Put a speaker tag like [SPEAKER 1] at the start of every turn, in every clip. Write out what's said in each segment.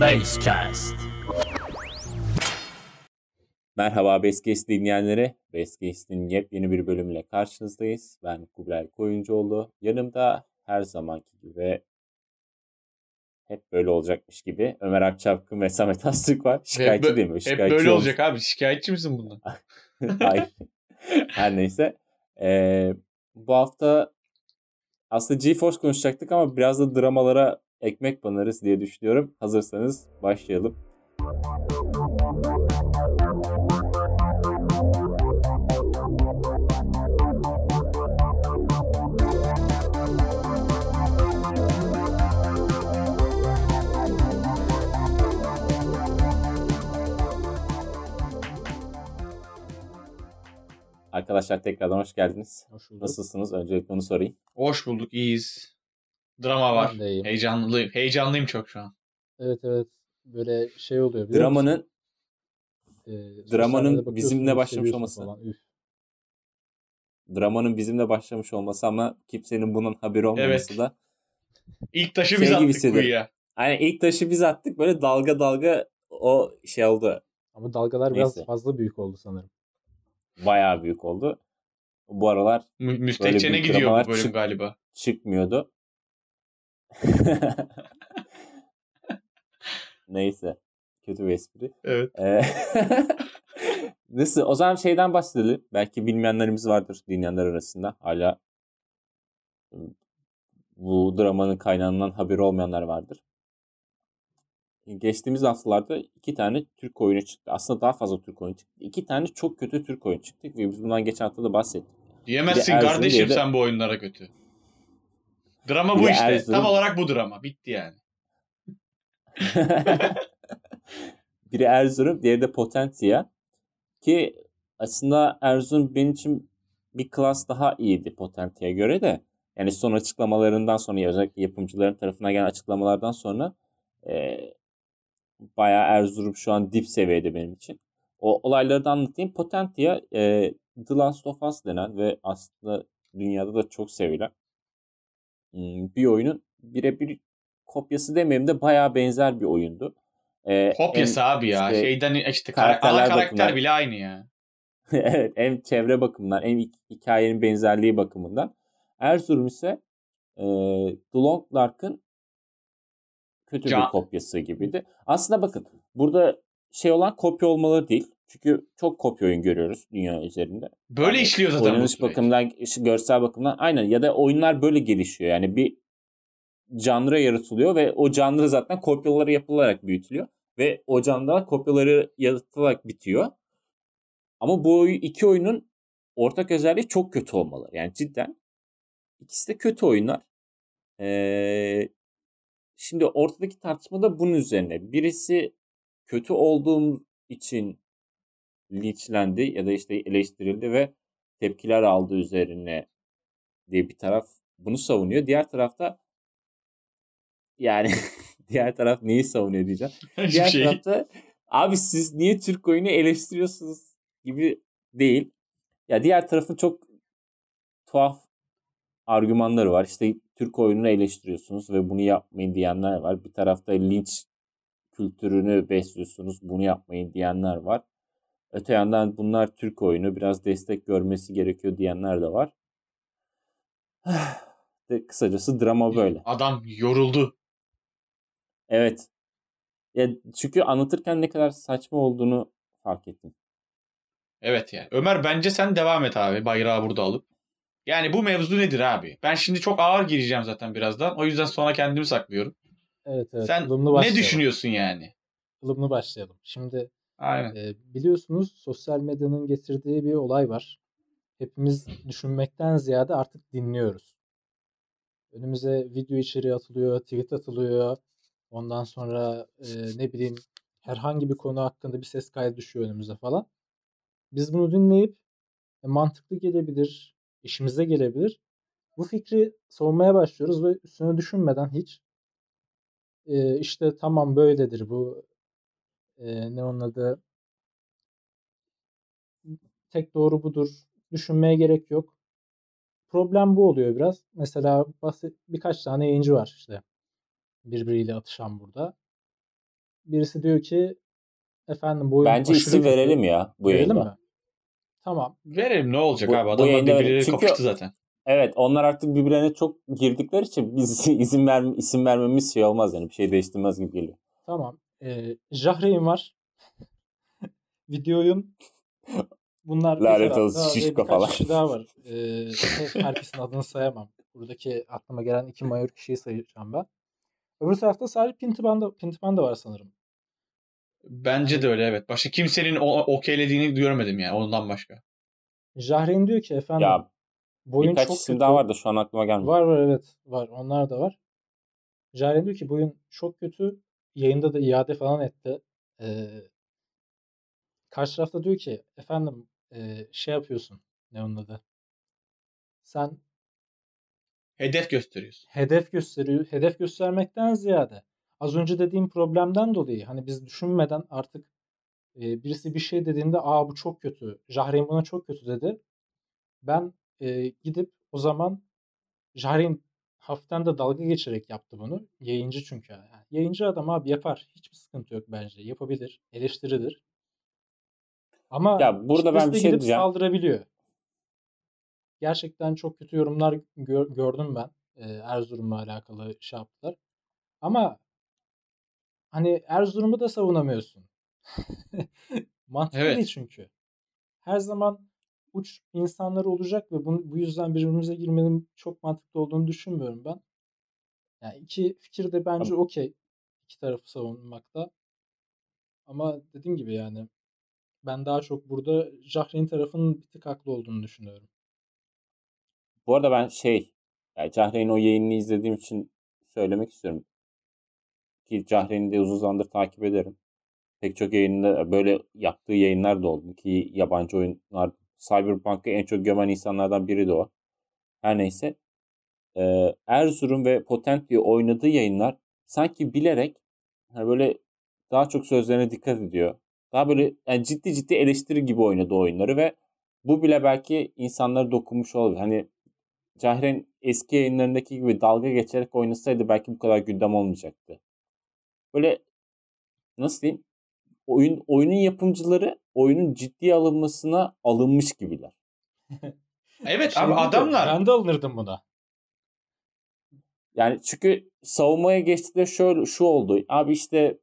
[SPEAKER 1] Basecast. Merhaba Basecast dinleyenleri. Basecast'in yepyeni bir bölümüyle karşınızdayız. Ben Kubilay Koyuncuoğlu. Yanımda her zamanki gibi hep böyle olacakmış gibi Ömer Akçapkın ve Samet Astürk var. Şikayetçi
[SPEAKER 2] hep,
[SPEAKER 1] değil mi?
[SPEAKER 2] Şikayetçi hep böyle olmuş. olacak abi. Şikayetçi misin bundan?
[SPEAKER 1] Hayır. Her neyse. Ee, bu hafta aslında GeForce konuşacaktık ama biraz da dramalara ekmek banarız diye düşünüyorum. Hazırsanız başlayalım. Arkadaşlar tekrardan hoş geldiniz. Hoş bulduk. Nasılsınız? Öncelikle onu sorayım.
[SPEAKER 2] Hoş bulduk, iyiyiz. Drama var. Heyecanlıyım. Heyecanlıyım çok şu an.
[SPEAKER 3] Evet evet. Böyle şey oluyor.
[SPEAKER 1] Dramanın e, dramanın bizimle başlamış olması. Falan. Üf. Dramanın bizimle başlamış olması ama kimsenin bunun haberi olmaması evet. da
[SPEAKER 2] İlk taşı şey biz attık kuyuya.
[SPEAKER 1] Aynen ilk taşı biz attık. Böyle dalga dalga o şey oldu.
[SPEAKER 3] Ama dalgalar Neyse. biraz fazla büyük oldu sanırım.
[SPEAKER 1] Bayağı büyük oldu. Bu aralar
[SPEAKER 2] Mü müstehcene gidiyor bu bölüm çık galiba.
[SPEAKER 1] Çıkmıyordu. Neyse. Kötü bir espri.
[SPEAKER 2] Evet.
[SPEAKER 1] Nasıl? O zaman şeyden bahsedelim. Belki bilmeyenlerimiz vardır dinleyenler arasında. Hala bu dramanın kaynağından haberi olmayanlar vardır. Geçtiğimiz haftalarda iki tane Türk oyunu çıktı. Aslında daha fazla Türk oyunu çıktı. İki tane çok kötü Türk oyunu çıktı. Ve biz bundan geçen hafta da bahsettik.
[SPEAKER 2] Diyemezsin kardeşim de... sen bu oyunlara kötü. Drama bu işte. Erzurum... Tam olarak bu drama. Bitti yani.
[SPEAKER 1] Biri Erzurum, diğeri de Potentia. Ki aslında Erzurum benim için bir klas daha iyiydi Potentia'ya göre de. Yani son açıklamalarından sonra özellikle yapımcıların tarafından gelen açıklamalardan sonra e, bayağı Erzurum şu an dip seviyede benim için. O olayları da anlatayım. Potentia e, The Last of Us denen ve aslında dünyada da çok sevilen bir oyunun birebir kopyası demeyeyim de bayağı benzer bir oyundu.
[SPEAKER 2] Ee, kopyası abi ya. Işte, Şeyden işte karakter, ana karakter bakımından, bile aynı ya.
[SPEAKER 1] evet hem çevre bakımından hem hikayenin benzerliği bakımından. Erzurum ise e, The Long Dark'ın kötü Can... bir kopyası gibiydi. Aslında bakın burada şey olan kopya olmaları değil. Çünkü çok kopya oyun görüyoruz dünya üzerinde.
[SPEAKER 2] Böyle yani işliyor zaten
[SPEAKER 1] Oynanış bakımından, görsel bakımdan aynen ya da oyunlar böyle gelişiyor. Yani bir canlı yaratılıyor ve o canlı zaten kopyaları yapılarak büyütülüyor. Ve o canlılar kopyaları yaratılarak bitiyor. Ama bu iki oyunun ortak özelliği çok kötü olmalı. Yani cidden ikisi de kötü oyunlar. Ee, şimdi ortadaki tartışma da bunun üzerine. Birisi kötü olduğum için linçlendi ya da işte eleştirildi ve tepkiler aldı üzerine diye bir taraf bunu savunuyor. Diğer tarafta yani diğer taraf neyi savunuyor diyeceğim. Diğer şey. tarafta abi siz niye Türk oyunu eleştiriyorsunuz gibi değil. Ya diğer tarafın çok tuhaf argümanları var. İşte Türk oyununu eleştiriyorsunuz ve bunu yapmayın diyenler var. Bir tarafta linç kültürünü besliyorsunuz. Bunu yapmayın diyenler var. Öte yandan bunlar Türk oyunu biraz destek görmesi gerekiyor diyenler de var. de kısacası drama böyle.
[SPEAKER 2] Adam yoruldu.
[SPEAKER 1] Evet. Ya çünkü anlatırken ne kadar saçma olduğunu fark ettim.
[SPEAKER 2] Evet yani. Ömer bence sen devam et abi bayrağı burada alıp. Yani bu mevzu nedir abi? Ben şimdi çok ağır gireceğim zaten birazdan. O yüzden sonra kendimi saklıyorum.
[SPEAKER 3] Evet evet.
[SPEAKER 2] Sen ne düşünüyorsun yani?
[SPEAKER 3] Ilımlı başlayalım. Şimdi
[SPEAKER 2] Aynen.
[SPEAKER 3] E, biliyorsunuz sosyal medyanın getirdiği bir olay var. Hepimiz düşünmekten ziyade artık dinliyoruz. Önümüze video içeriği atılıyor, tweet atılıyor. Ondan sonra e, ne bileyim herhangi bir konu hakkında bir ses kaydı düşüyor önümüze falan. Biz bunu dinleyip e, mantıklı gelebilir, işimize gelebilir. Bu fikri savunmaya başlıyoruz ve üstüne düşünmeden hiç e, işte tamam böyledir bu e, ne onun adı tek doğru budur düşünmeye gerek yok. Problem bu oluyor biraz. Mesela basit birkaç tane yayıncı var işte birbiriyle atışan burada. birisi diyor ki efendim bu oyun
[SPEAKER 1] Bence isim
[SPEAKER 3] kötü.
[SPEAKER 1] verelim ya bu
[SPEAKER 3] Verelim
[SPEAKER 1] yayında.
[SPEAKER 3] mi? Tamam.
[SPEAKER 2] Verelim ne olacak
[SPEAKER 1] Bu-
[SPEAKER 2] abi
[SPEAKER 1] bu
[SPEAKER 2] adamlar
[SPEAKER 1] verelim.
[SPEAKER 2] birbirleri
[SPEAKER 1] Çünkü-
[SPEAKER 2] kapıştı zaten.
[SPEAKER 1] Evet onlar artık birbirlerine çok girdikleri için biz izin ver isim vermemiz şey olmaz yani bir şey değiştirmez gibi geliyor.
[SPEAKER 3] Tamam. Ee, Jahreyn var. Videoyun bunlar bir
[SPEAKER 1] Lanet olsun,
[SPEAKER 3] ve
[SPEAKER 1] şişko
[SPEAKER 3] birkaç
[SPEAKER 1] falan.
[SPEAKER 3] kişi daha var. Ee, tek herkesin adını sayamam. Buradaki aklıma gelen iki mayor kişiyi sayacağım ben. Öbür tarafta sadece Pintiban Pintiban da var sanırım.
[SPEAKER 2] Bence de öyle evet. Başka kimsenin o okeylediğini görmedim yani ondan başka.
[SPEAKER 3] Jahreyn diyor ki efendim
[SPEAKER 1] Ya
[SPEAKER 3] bu oyun
[SPEAKER 1] birkaç
[SPEAKER 3] çok
[SPEAKER 1] isim
[SPEAKER 3] kötü.
[SPEAKER 1] daha var da şu an aklıma gelmiyor.
[SPEAKER 3] Var var evet var. Onlar da var. Jahreyn diyor ki bu oyun çok kötü. Yayında da iade falan etti. Ee, karşı tarafta diyor ki efendim e, şey yapıyorsun. Ne onun adı? Sen
[SPEAKER 2] Hedef gösteriyorsun.
[SPEAKER 3] hedef gösteriyor. Hedef göstermekten ziyade az önce dediğim problemden dolayı hani biz düşünmeden artık e, birisi bir şey dediğinde aa bu çok kötü. Jahreyn buna çok kötü dedi. Ben e, gidip o zaman Jahreyn hafiften de dalga geçerek yaptı bunu. Yayıncı çünkü. Yani yayıncı adam abi yapar. Hiçbir sıkıntı yok bence. Yapabilir. Eleştirilir. Ama
[SPEAKER 1] Ya burada ben bir şey diyeceğim.
[SPEAKER 3] saldırabiliyor. Gerçekten çok kötü yorumlar gör- gördüm ben. Ee, Erzurum'la alakalı şey yaptılar. Ama hani Erzurum'u da savunamıyorsun. Mantıklı
[SPEAKER 2] Evet.
[SPEAKER 3] değil çünkü. Her zaman uç insanlar olacak ve bu, bu yüzden birbirimize girmenin çok mantıklı olduğunu düşünmüyorum ben. Yani iki fikir de bence okey. İki tarafı savunmakta. Ama dediğim gibi yani ben daha çok burada Jahreyn tarafının bir tık haklı olduğunu düşünüyorum.
[SPEAKER 1] Bu arada ben şey yani Cahreyn'in o yayınını izlediğim için söylemek istiyorum. Ki Cahreyn'i de uzun zamandır takip ederim. Pek çok yayında böyle yaptığı yayınlar da oldu ki yabancı oyunlar Cyberpunk'ı en çok gömen insanlardan biri de o. Her neyse. Ee, Erzurum ve Potent diye oynadığı yayınlar sanki bilerek hani böyle daha çok sözlerine dikkat ediyor. Daha böyle yani ciddi ciddi eleştiri gibi oynadı oyunları ve bu bile belki insanlara dokunmuş olabilir. Hani Cahren eski yayınlarındaki gibi dalga geçerek oynasaydı belki bu kadar gündem olmayacaktı. Böyle nasıl diyeyim? Oyun oyunun yapımcıları oyunun ciddiye alınmasına alınmış gibiler.
[SPEAKER 2] Evet
[SPEAKER 3] Şey
[SPEAKER 2] abi adamlar
[SPEAKER 3] Ben de alınırdım buna.
[SPEAKER 1] Yani çünkü savunmaya geçtiğinde şöyle şu oldu. Abi işte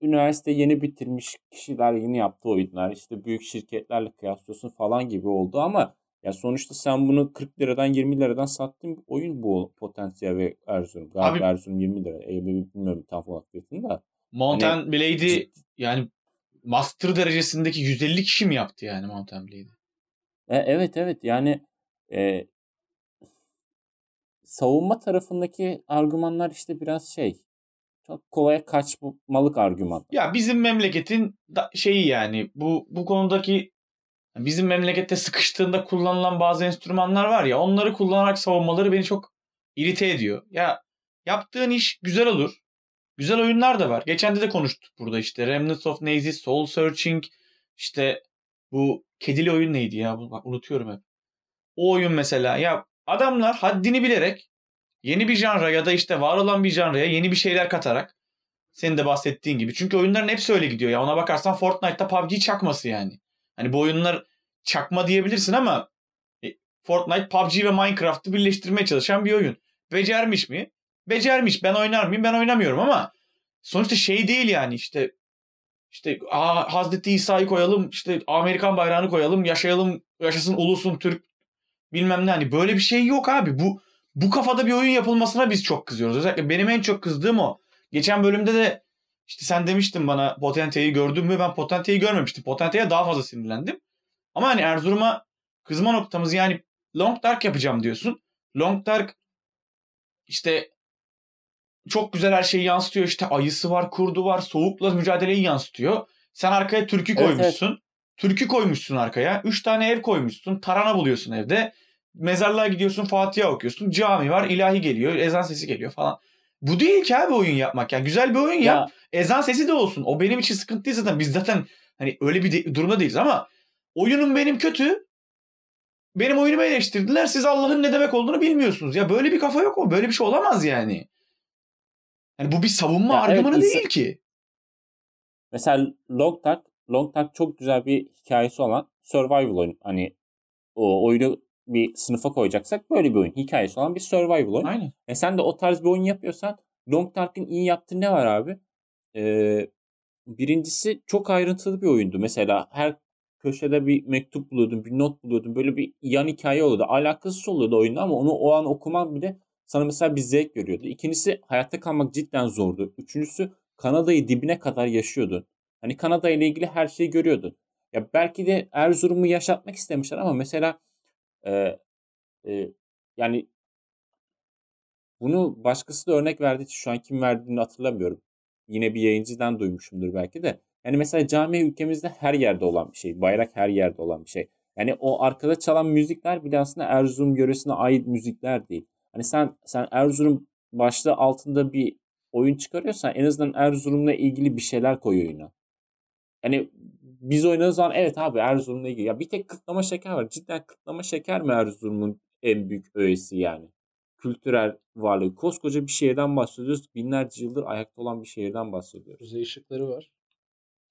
[SPEAKER 1] üniversite yeni bitirmiş kişiler yeni yaptığı oyunlar işte büyük şirketlerle kıyaslıyorsun falan gibi oldu ama ya sonuçta sen bunu 40 liradan 20 liradan sattığın bir oyun bu potansiyel ve Erzurum. Galiba
[SPEAKER 2] Abi-
[SPEAKER 1] Erzurum 20 lira. E, bilmiyorum tam olarak fiyatını da.
[SPEAKER 2] Mountain Blade'i
[SPEAKER 1] Ciddi-
[SPEAKER 2] yani master derecesindeki 150 kişi mi yaptı yani Mountain Blade'i?
[SPEAKER 1] E, evet evet yani e, savunma tarafındaki argümanlar işte biraz şey çok kolaya kaçmalık argüman.
[SPEAKER 2] Ya bizim memleketin da şeyi yani bu bu konudaki bizim memlekette sıkıştığında kullanılan bazı enstrümanlar var ya onları kullanarak savunmaları beni çok irite ediyor. Ya yaptığın iş güzel olur. Güzel oyunlar da var. Geçen de de konuştuk burada işte Remnants of Nemesis, Soul Searching işte bu kedili oyun neydi ya? Bak unutuyorum hep. O oyun mesela ya adamlar haddini bilerek yeni bir janra ya da işte var olan bir janraya yeni bir şeyler katarak senin de bahsettiğin gibi. Çünkü oyunların hepsi öyle gidiyor ya. Ona bakarsan Fortnite'ta PUBG çakması yani. Hani bu oyunlar çakma diyebilirsin ama e, Fortnite PUBG ve Minecraft'ı birleştirmeye çalışan bir oyun. Becermiş mi? Becermiş. Ben oynar mıyım? Ben oynamıyorum ama sonuçta şey değil yani işte işte aa, Hazreti İsa'yı koyalım, işte Amerikan bayrağını koyalım, yaşayalım, yaşasın ulusun Türk bilmem ne. Hani böyle bir şey yok abi. Bu bu kafada bir oyun yapılmasına biz çok kızıyoruz. Özellikle benim en çok kızdığım o. Geçen bölümde de işte sen demiştin bana Potente'yi gördün mü? Ben Potente'yi görmemiştim. Potente'ye daha fazla sinirlendim. Ama hani Erzurum'a kızma noktamız yani Long Dark yapacağım diyorsun. Long Dark işte çok güzel her şeyi yansıtıyor. İşte ayısı var, kurdu var, soğukla mücadeleyi yansıtıyor. Sen arkaya türkü
[SPEAKER 1] Evet,
[SPEAKER 2] koymuşsun. Türkü koymuşsun arkaya. Üç tane ev koymuşsun. Tarana buluyorsun evde. Mezarlığa gidiyorsun Fatiha okuyorsun. Cami var ilahi geliyor. Ezan sesi geliyor falan. Bu değil ki abi oyun yapmak. Ya güzel bir oyun yap. Ezan sesi de olsun. O benim için sıkıntı değil zaten. Biz zaten hani öyle bir de- durumda değiliz ama oyunum benim kötü. Benim oyunumu eleştirdiler. Siz Allah'ın ne demek olduğunu bilmiyorsunuz. Ya böyle bir kafa yok o. Böyle bir şey olamaz yani. Yani bu bir savunma
[SPEAKER 1] Ya evet,
[SPEAKER 2] argümanı
[SPEAKER 1] insan-
[SPEAKER 2] değil ki.
[SPEAKER 1] Mesela Long Dark, Long Dark çok güzel bir hikayesi olan survival oyun. Hani o oyunu bir sınıfa koyacaksak böyle bir oyun. Hikayesi olan bir survival oyun.
[SPEAKER 2] Aynen.
[SPEAKER 1] E sen de o tarz bir oyun yapıyorsan Long Dark'ın iyi yaptığı ne var abi? Ee, birincisi çok ayrıntılı bir oyundu. Mesela her köşede bir mektup buluyordun, bir not buluyordun. Böyle bir yan hikaye oluyordu. Alakasız oluyordu oyunda ama onu o an okuman bile sana mesela bir zevk görüyordu. İkincisi hayatta kalmak cidden zordu. Üçüncüsü Kanada'yı dibine kadar yaşıyordun. Hani Kanada ile ilgili her şeyi görüyordun. Ya belki de Erzurum'u yaşatmak istemişler ama mesela e, e, yani bunu başkası da örnek verdiği için şu an kim verdiğini hatırlamıyorum. Yine bir yayıncıdan duymuşumdur belki de. Yani mesela cami ülkemizde her yerde olan bir şey. Bayrak her yerde olan bir şey. Yani o arkada çalan müzikler bile aslında Erzurum yöresine ait müzikler değil. Hani sen sen Erzurum başlığı altında bir oyun çıkarıyorsan en azından Erzurum'la ilgili bir şeyler koy oyuna. Yani biz oynadığımız zaman evet abi Erzurum'la ilgili. Ya bir tek kıtlama şeker var. Cidden kıtlama şeker mi Erzurum'un en büyük öğesi yani? Kültürel varlığı. Koskoca bir şehirden bahsediyoruz. Binlerce yıldır ayakta olan bir şehirden bahsediyoruz.
[SPEAKER 3] Kuzey ışıkları var.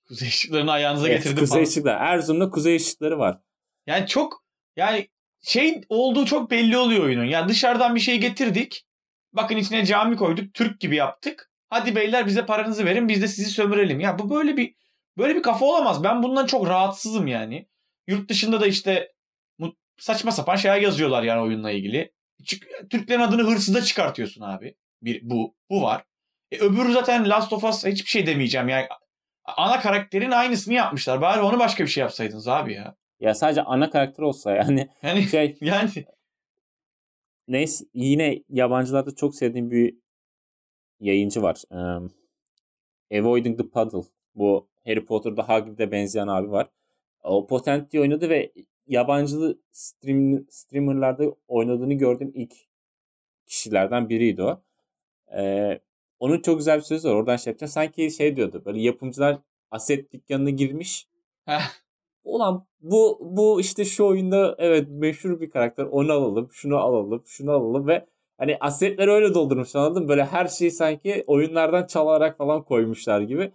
[SPEAKER 2] Kuzey ışıklarını ayağınıza
[SPEAKER 1] Evet,
[SPEAKER 2] getirdim
[SPEAKER 1] kuzey
[SPEAKER 2] falan.
[SPEAKER 1] ışıkları. Erzurum'da kuzey ışıkları var.
[SPEAKER 2] Yani çok yani şey olduğu çok belli oluyor oyunun. Ya dışarıdan bir şey getirdik. Bakın içine cami koyduk. Türk gibi yaptık. Hadi beyler bize paranızı verin biz de sizi sömürelim. Ya bu böyle bir böyle bir kafa olamaz. Ben bundan çok rahatsızım yani. Yurt dışında da işte saçma sapan şeyler yazıyorlar yani oyunla ilgili. Türklerin adını hırsıza çıkartıyorsun abi. Bir, bu. Bu var. E, öbürü zaten Last of Us hiçbir şey demeyeceğim yani. Ana karakterin aynısını yapmışlar. Bari onu başka bir şey yapsaydınız abi ya.
[SPEAKER 1] Ya sadece ana karakter olsa yani
[SPEAKER 2] Yani
[SPEAKER 1] şey
[SPEAKER 2] yani
[SPEAKER 1] neyse yine yabancılarda çok sevdiğim bir yayıncı var. Um, Avoiding the Puddle. Bu Harry Potter'da Hagrid'e benzeyen abi var. O Potent'i oynadı ve yabancılı stream, streamerlarda oynadığını gördüğüm ilk kişilerden biriydi o. Ee, onun çok güzel bir sözü var. Oradan şey yapacağım. Sanki şey diyordu. Böyle yapımcılar aset dükkanına girmiş. Ulan bu bu işte şu oyunda evet meşhur bir karakter. Onu alalım, şunu alalım, şunu alalım ve hani asetleri öyle doldurmuş anladın? Böyle her şeyi sanki oyunlardan çalarak falan koymuşlar gibi.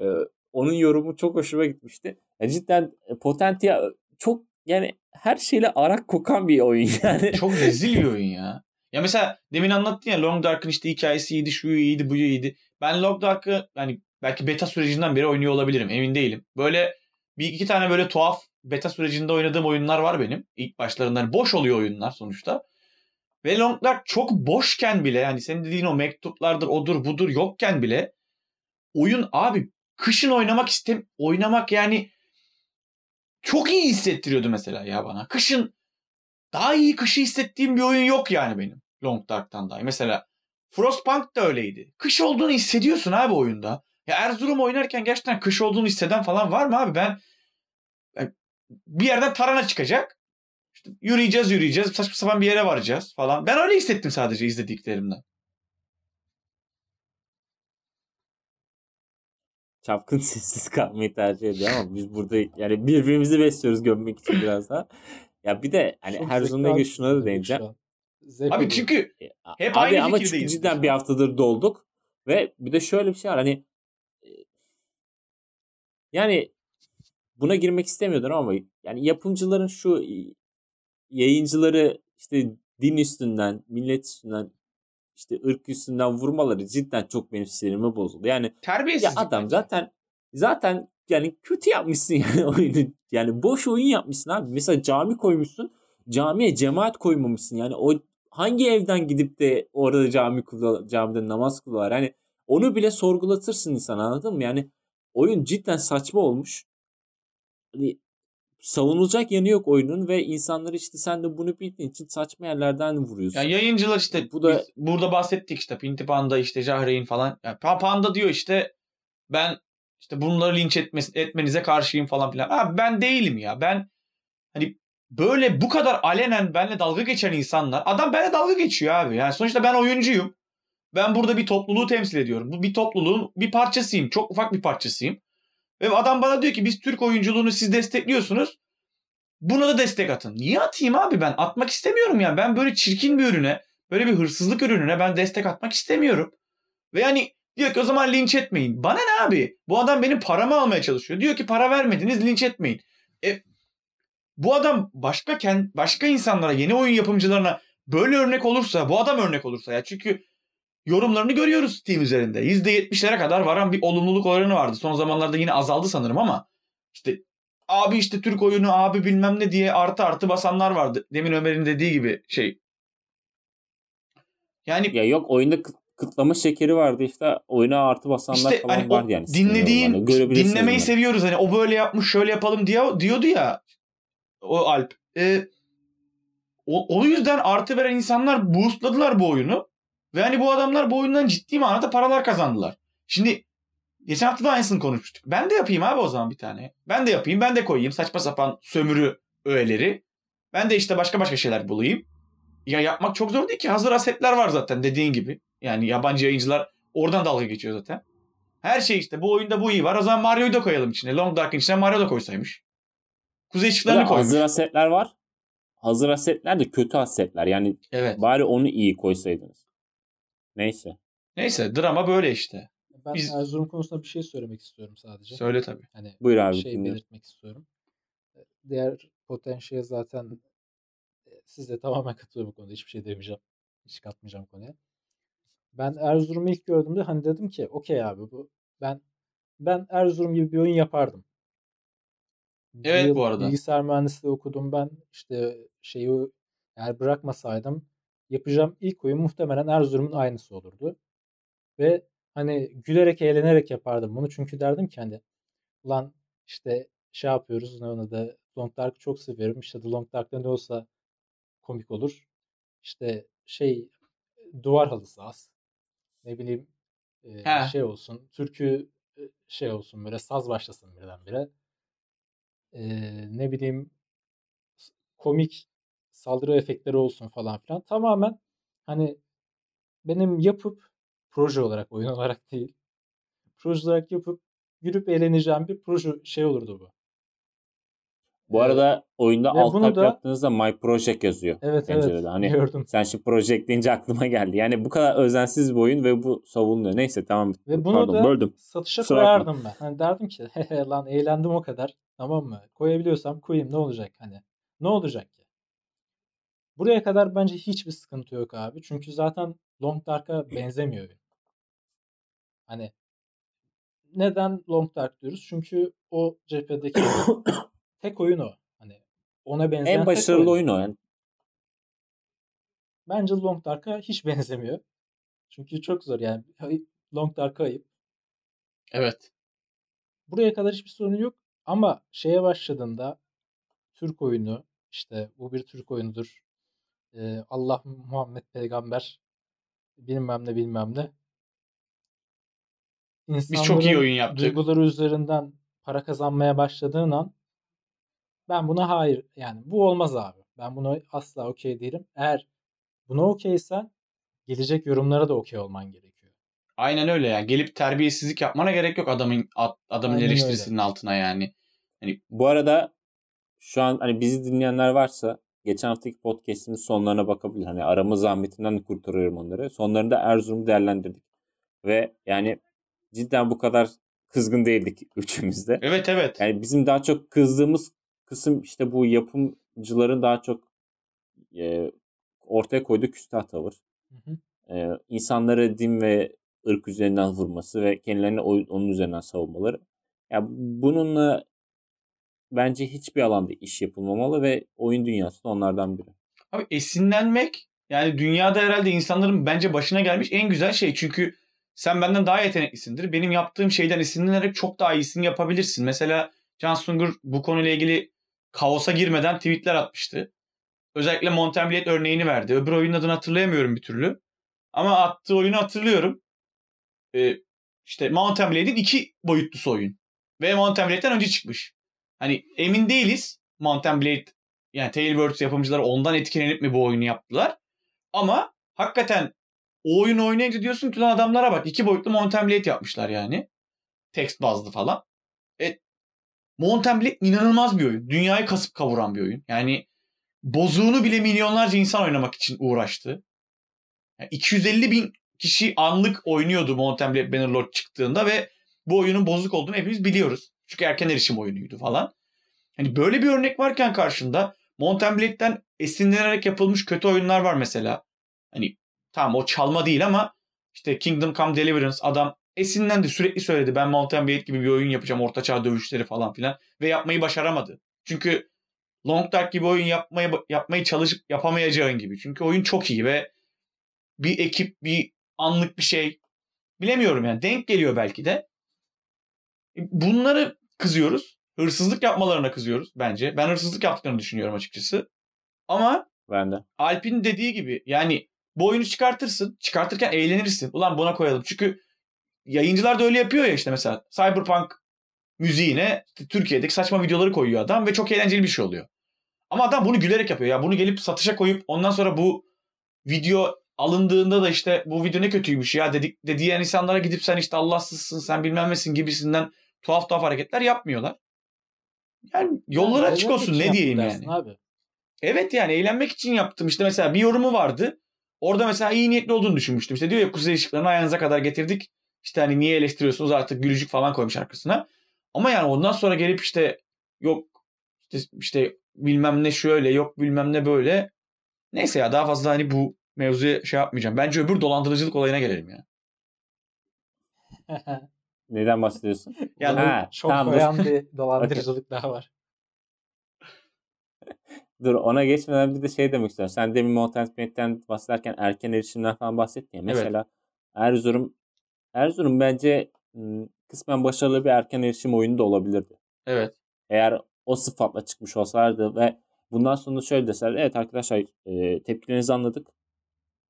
[SPEAKER 1] Ee, onun yorumu çok hoşuma gitmişti. Ya cidden e, Potentia çok yani her şeyle arak kokan bir oyun yani.
[SPEAKER 2] çok rezil bir oyun ya. Ya mesela demin anlattın ya Long Dark'ın işte hikayesi iyiydi, şu iyiydi, bu iyiydi. Ben Long Dark'ı yani belki beta sürecinden beri oynuyor olabilirim. Emin değilim. Böyle bir iki tane böyle tuhaf beta sürecinde oynadığım oyunlar var benim. İlk başlarından boş oluyor oyunlar sonuçta. Ve Long Dark çok boşken bile yani senin dediğin o mektuplardır, odur, budur yokken bile oyun abi kışın oynamak istem oynamak yani çok iyi hissettiriyordu mesela ya bana. Kışın daha iyi kışı hissettiğim bir oyun yok yani benim. Long Dark'tan daha. Mesela Frostpunk da öyleydi. Kış olduğunu hissediyorsun abi oyunda. Ya Erzurum oynarken gerçekten kış olduğunu hisseden falan var mı abi? Ben bir yerden tarana çıkacak. İşte yürüyeceğiz yürüyeceğiz. Saçma sapan bir yere varacağız falan. Ben öyle hissettim sadece izlediklerimden.
[SPEAKER 1] Çapkın sessiz kalmayı tercih ediyor ama biz burada yani birbirimizi besliyoruz gömmek için biraz daha. Ya bir de hani
[SPEAKER 3] Çok
[SPEAKER 1] her
[SPEAKER 3] abi
[SPEAKER 1] şuna da değineceğim.
[SPEAKER 3] Zevk
[SPEAKER 2] Abi çünkü
[SPEAKER 1] E,
[SPEAKER 2] Hep
[SPEAKER 1] Abi
[SPEAKER 2] aynı
[SPEAKER 1] ama çünkü
[SPEAKER 2] fikirdeyiz
[SPEAKER 1] cidden bir haftadır dolduk ve bir de şöyle bir şey var hani yani buna girmek istemiyordum ama yani yapımcıların şu yayıncıları işte din üstünden, millet üstünden işte ırk üstünden vurmaları cidden çok benim sinirimi bozuldu. Yani
[SPEAKER 2] terbiyesizlik.
[SPEAKER 1] ya adam
[SPEAKER 2] bence.
[SPEAKER 1] zaten zaten yani kötü yapmışsın yani oyunu. Yani boş oyun yapmışsın abi. Mesela cami koymuşsun. Camiye cemaat koymamışsın. Yani o hangi evden gidip de orada cami kula, camide namaz kılar? Hani onu bile sorgulatırsın insan anladın mı? Yani oyun cidden saçma olmuş. Hani savunulacak yanı yok oyunun ve insanlar işte sen de bunu bildiğin için saçma yerlerden vuruyorsun.
[SPEAKER 2] Ya yayıncılar işte
[SPEAKER 1] Bu da-
[SPEAKER 2] burada bahsettik işte Pinti Panda işte Jahreyn falan. Ya Pa- Panda diyor işte ben işte bunları linç etmesi, etmenize karşıyım falan filan. Abi ben değilim ya. Ben hani böyle bu kadar alenen benle dalga geçen insanlar adam benimle dalga geçiyor abi. Yani sonuçta ben oyuncuyum. Ben burada bir topluluğu temsil ediyorum. Bu bir topluluğun bir parçasıyım. Çok ufak bir parçasıyım. Ve adam bana diyor ki biz Türk oyunculuğunu siz destekliyorsunuz. Buna da destek atın. Niye atayım abi ben? Atmak istemiyorum yani. Ben böyle çirkin bir ürüne, böyle bir hırsızlık ürününe ben destek atmak istemiyorum. Ve yani Diyor ki o zaman linç etmeyin. Bana ne abi? Bu adam benim paramı almaya çalışıyor. Diyor ki para vermediniz linç etmeyin. E, bu adam başka başka insanlara, yeni oyun yapımcılarına böyle örnek olursa, bu adam örnek olursa ya çünkü yorumlarını görüyoruz Steam üzerinde. %70'lere kadar varan bir olumluluk oranı vardı. Son zamanlarda yine azaldı sanırım ama işte abi işte Türk oyunu abi bilmem ne diye artı artı basanlar vardı. Demin Ömer'in dediği gibi şey. Yani
[SPEAKER 1] Ya yok oyunda kıt- kıtlama şekeri vardı işte oyuna artı basanlar
[SPEAKER 2] işte
[SPEAKER 1] falan
[SPEAKER 2] hani
[SPEAKER 1] var yani.
[SPEAKER 2] dinlediğin
[SPEAKER 1] Hani
[SPEAKER 2] dinlemeyi
[SPEAKER 1] bunları.
[SPEAKER 2] seviyoruz hani o böyle yapmış şöyle yapalım diye diyordu ya o Alp. E, o, o yüzden artı veren insanlar boostladılar bu oyunu. Ve hani bu adamlar bu oyundan ciddi manada paralar kazandılar. Şimdi geçen hafta da aynısını konuşmuştuk. Ben de yapayım abi o zaman bir tane. Ben de yapayım ben de koyayım saçma sapan sömürü öğeleri. Ben de işte başka başka şeyler bulayım. Ya yapmak çok zor değil ki. Hazır asetler var zaten dediğin gibi. Yani yabancı yayıncılar oradan dalga geçiyor zaten. Her şey işte bu oyunda bu iyi var. O zaman Mario'yu da koyalım içine. Long Dark'ın içine Mario da koysaymış. Kuzey ışıklarını koymuş.
[SPEAKER 1] hazır asetler var. Hazır asetler de kötü asetler. Yani
[SPEAKER 2] Evet.
[SPEAKER 1] bari onu iyi koysaydınız. Neyse.
[SPEAKER 2] Neyse drama böyle işte.
[SPEAKER 3] Ben
[SPEAKER 2] Biz-
[SPEAKER 3] Erzurum konusunda bir şey söylemek istiyorum sadece.
[SPEAKER 2] Söyle tabii.
[SPEAKER 3] Hani
[SPEAKER 1] Buyur abi.
[SPEAKER 3] bir şey
[SPEAKER 1] dinliyorum.
[SPEAKER 3] belirtmek istiyorum. Diğer potansiyel zaten e, sizle tamamen katılıyorum bu konuda. Hiçbir şey demeyeceğim. Hiç katmayacağım konuya. Ben Erzurum'u ilk gördüğümde hani dedim ki okey abi bu ben ben Erzurum gibi bir oyun yapardım.
[SPEAKER 2] Evet, bu arada.
[SPEAKER 3] Bilgisayar mühendisliği okudum ben. İşte şeyi eğer bırakmasaydım yapacağım ilk oyun muhtemelen Erzurum'un aynısı olurdu. Ve hani gülerek eğlenerek yapardım bunu. Çünkü derdim ki hani ulan işte şey yapıyoruz ne ona da Long Dark'ı çok seviyorum. İşte The Long Dark'ta ne olsa komik olur. İşte şey duvar halısı az. Ne bileyim e,
[SPEAKER 2] He.
[SPEAKER 3] şey olsun. Türkü şey olsun böyle saz başlasın birdenbire. E, ne bileyim komik saldırı efektleri olsun falan filan. Tamamen hani benim yapıp proje olarak oyun olarak değil proje olarak yapıp gülüp eğleneceğim bir proje şey olurdu bu.
[SPEAKER 1] Bu arada oyunda
[SPEAKER 3] ve
[SPEAKER 1] alt tab
[SPEAKER 3] da-
[SPEAKER 1] yaptığınızda My Project yazıyor.
[SPEAKER 3] Evet
[SPEAKER 1] pencerede.
[SPEAKER 3] evet
[SPEAKER 1] Hani
[SPEAKER 3] gördüm.
[SPEAKER 1] sen şimdi Project deyince aklıma geldi. Yani bu kadar özensiz bir oyun ve bu savunuluyor. Neyse tamam.
[SPEAKER 3] Ve bunu
[SPEAKER 1] Pardon
[SPEAKER 3] da
[SPEAKER 1] böldüm.
[SPEAKER 3] satışa
[SPEAKER 1] bakma.
[SPEAKER 3] koyardım ben. Hani derdim ki "Hehe lan eğlendim o kadar. Tamam mı? Koyabiliyorsam koyayım ne olacak hani. Ne olacak ki? Buraya kadar bence hiçbir sıkıntı yok abi. Çünkü zaten Long Dark'a benzemiyor oyun. Hani neden Long Dark diyoruz? Çünkü o cephedeki tek oyun o. Hani ona benzeyen
[SPEAKER 1] En başarılı oyun o. Yani
[SPEAKER 3] Bence Long Dark'a hiç benzemiyor. Çünkü çok zor yani. Long Dark'a ayıp.
[SPEAKER 2] Evet.
[SPEAKER 3] Buraya kadar hiçbir sorun yok. Ama şeye başladığında Türk oyunu işte bu bir Türk oyunudur. Ee, Allah Muhammed peygamber bilmem ne bilmem ne.
[SPEAKER 2] Biz çok iyi oyun yaptık.
[SPEAKER 3] Duyguları üzerinden para kazanmaya başladığın an ben buna hayır yani bu olmaz abi. Ben buna asla okey değilim. Eğer buna okeysen gelecek yorumlara da okey olman gerekiyor.
[SPEAKER 2] Aynen öyle yani. Gelip terbiyesizlik yapmana gerek yok adamın ad- adamın
[SPEAKER 3] Aynen
[SPEAKER 2] eleştirisinin altına yani.
[SPEAKER 1] bu arada şu an hani bizi dinleyenler varsa geçen haftaki podcast'imiz sonlarına bakabilir. Hani arama zahmetinden de kurtarıyorum onları. Sonlarında Erzurum'u değerlendirdik. Ve yani cidden bu kadar kızgın değildik üçümüz de.
[SPEAKER 2] Evet evet.
[SPEAKER 1] Yani bizim daha çok kızdığımız kısım işte bu yapımcıların daha çok e, ortaya koyduğu küstah tavır.
[SPEAKER 3] Hı hı.
[SPEAKER 1] E, insanları din ve ırk üzerinden vurması ve kendilerini onun üzerinden savunmaları. Ya bununla bence hiçbir alanda iş yapılmamalı ve oyun dünyası da onlardan biri.
[SPEAKER 2] Abi esinlenmek yani dünyada herhalde insanların bence başına gelmiş en güzel şey. Çünkü sen benden daha yeteneklisindir. Benim yaptığım şeyden esinlenerek çok daha iyisini yapabilirsin. Mesela Can Sungur bu konuyla ilgili kaosa girmeden tweetler atmıştı. Özellikle Mountain örneğini verdi. Öbür oyunun adını hatırlayamıyorum bir türlü. Ama attığı oyunu hatırlıyorum. Ee, işte Mountain Blade'in iki boyutlusu oyun. Ve Mountain önce çıkmış. Hani emin değiliz. Mountain Blade yani Tailwords yapımcıları ondan etkilenip mi bu oyunu yaptılar? Ama hakikaten o oyunu oynayınca diyorsun ki lan adamlara bak iki boyutlu Mountain Blade yapmışlar yani. Text bazlı falan. E, Mountain Blade inanılmaz bir oyun. Dünyayı kasıp kavuran bir oyun. Yani bozuğunu bile milyonlarca insan oynamak için uğraştı. Yani 250 bin kişi anlık oynuyordu Mountain Blade Bannerlord çıktığında ve bu oyunun bozuk olduğunu hepimiz biliyoruz. Çünkü erken erişim oyunuydu falan. Hani böyle bir örnek varken karşında Mountain Blade'den esinlenerek yapılmış kötü oyunlar var mesela. Hani tamam o çalma değil ama işte Kingdom Come Deliverance adam esinlendi sürekli söyledi ben Mountain Blade gibi bir oyun yapacağım ortaçağ dövüşleri falan filan ve yapmayı başaramadı. Çünkü Long Dark gibi oyun yapmayı yapmayı çalışıp yapamayacağın gibi. Çünkü oyun çok iyi ve bir ekip bir anlık bir şey bilemiyorum yani denk geliyor belki de. Bunları kızıyoruz. Hırsızlık yapmalarına kızıyoruz bence. Ben hırsızlık yaptıklarını düşünüyorum açıkçası. Ama
[SPEAKER 1] ben de.
[SPEAKER 2] Alp'in dediği gibi yani bu oyunu çıkartırsın. Çıkartırken eğlenirsin. Ulan buna koyalım. Çünkü yayıncılar da öyle yapıyor ya işte mesela. Cyberpunk müziğine işte Türkiye'deki saçma videoları koyuyor adam ve çok eğlenceli bir şey oluyor. Ama adam bunu gülerek yapıyor. Ya bunu gelip satışa koyup ondan sonra bu video alındığında da işte bu video ne kötüymüş ya dedik de diyen insanlara gidip sen işte Allahsızsın sen bilmem nesin gibisinden tuhaf tuhaf hareketler yapmıyorlar. Yani yolları yani açık olsun ne diyeyim yani. Abi. Evet yani eğlenmek için yaptım. İşte mesela bir yorumu vardı. Orada mesela iyi niyetli olduğunu düşünmüştüm. İşte diyor ya kuzey ışıklarını ayağınıza kadar getirdik. İşte hani niye eleştiriyorsunuz artık gülücük falan koymuş arkasına. Ama yani ondan sonra gelip işte yok işte, işte bilmem ne şöyle yok bilmem ne böyle. Neyse ya daha fazla hani bu mevzuya şey yapmayacağım. Bence öbür dolandırıcılık olayına gelelim ya.
[SPEAKER 1] Neden bahsediyorsun?
[SPEAKER 3] Yani ha, çok tamam, koyan bir dolandırıcılık daha var.
[SPEAKER 1] Dur ona geçmeden bir de şey demek istiyorum. Sen demin Mountain bahsederken erken erişimden falan bahsettin ya. Mesela evet. Erzurum Erzurum bence kısmen başarılı bir erken erişim oyunu da olabilirdi.
[SPEAKER 2] Evet.
[SPEAKER 1] Eğer o sıfatla çıkmış olsaydı ve bundan sonra şöyle deseler evet arkadaşlar e, tepkilerinizi anladık.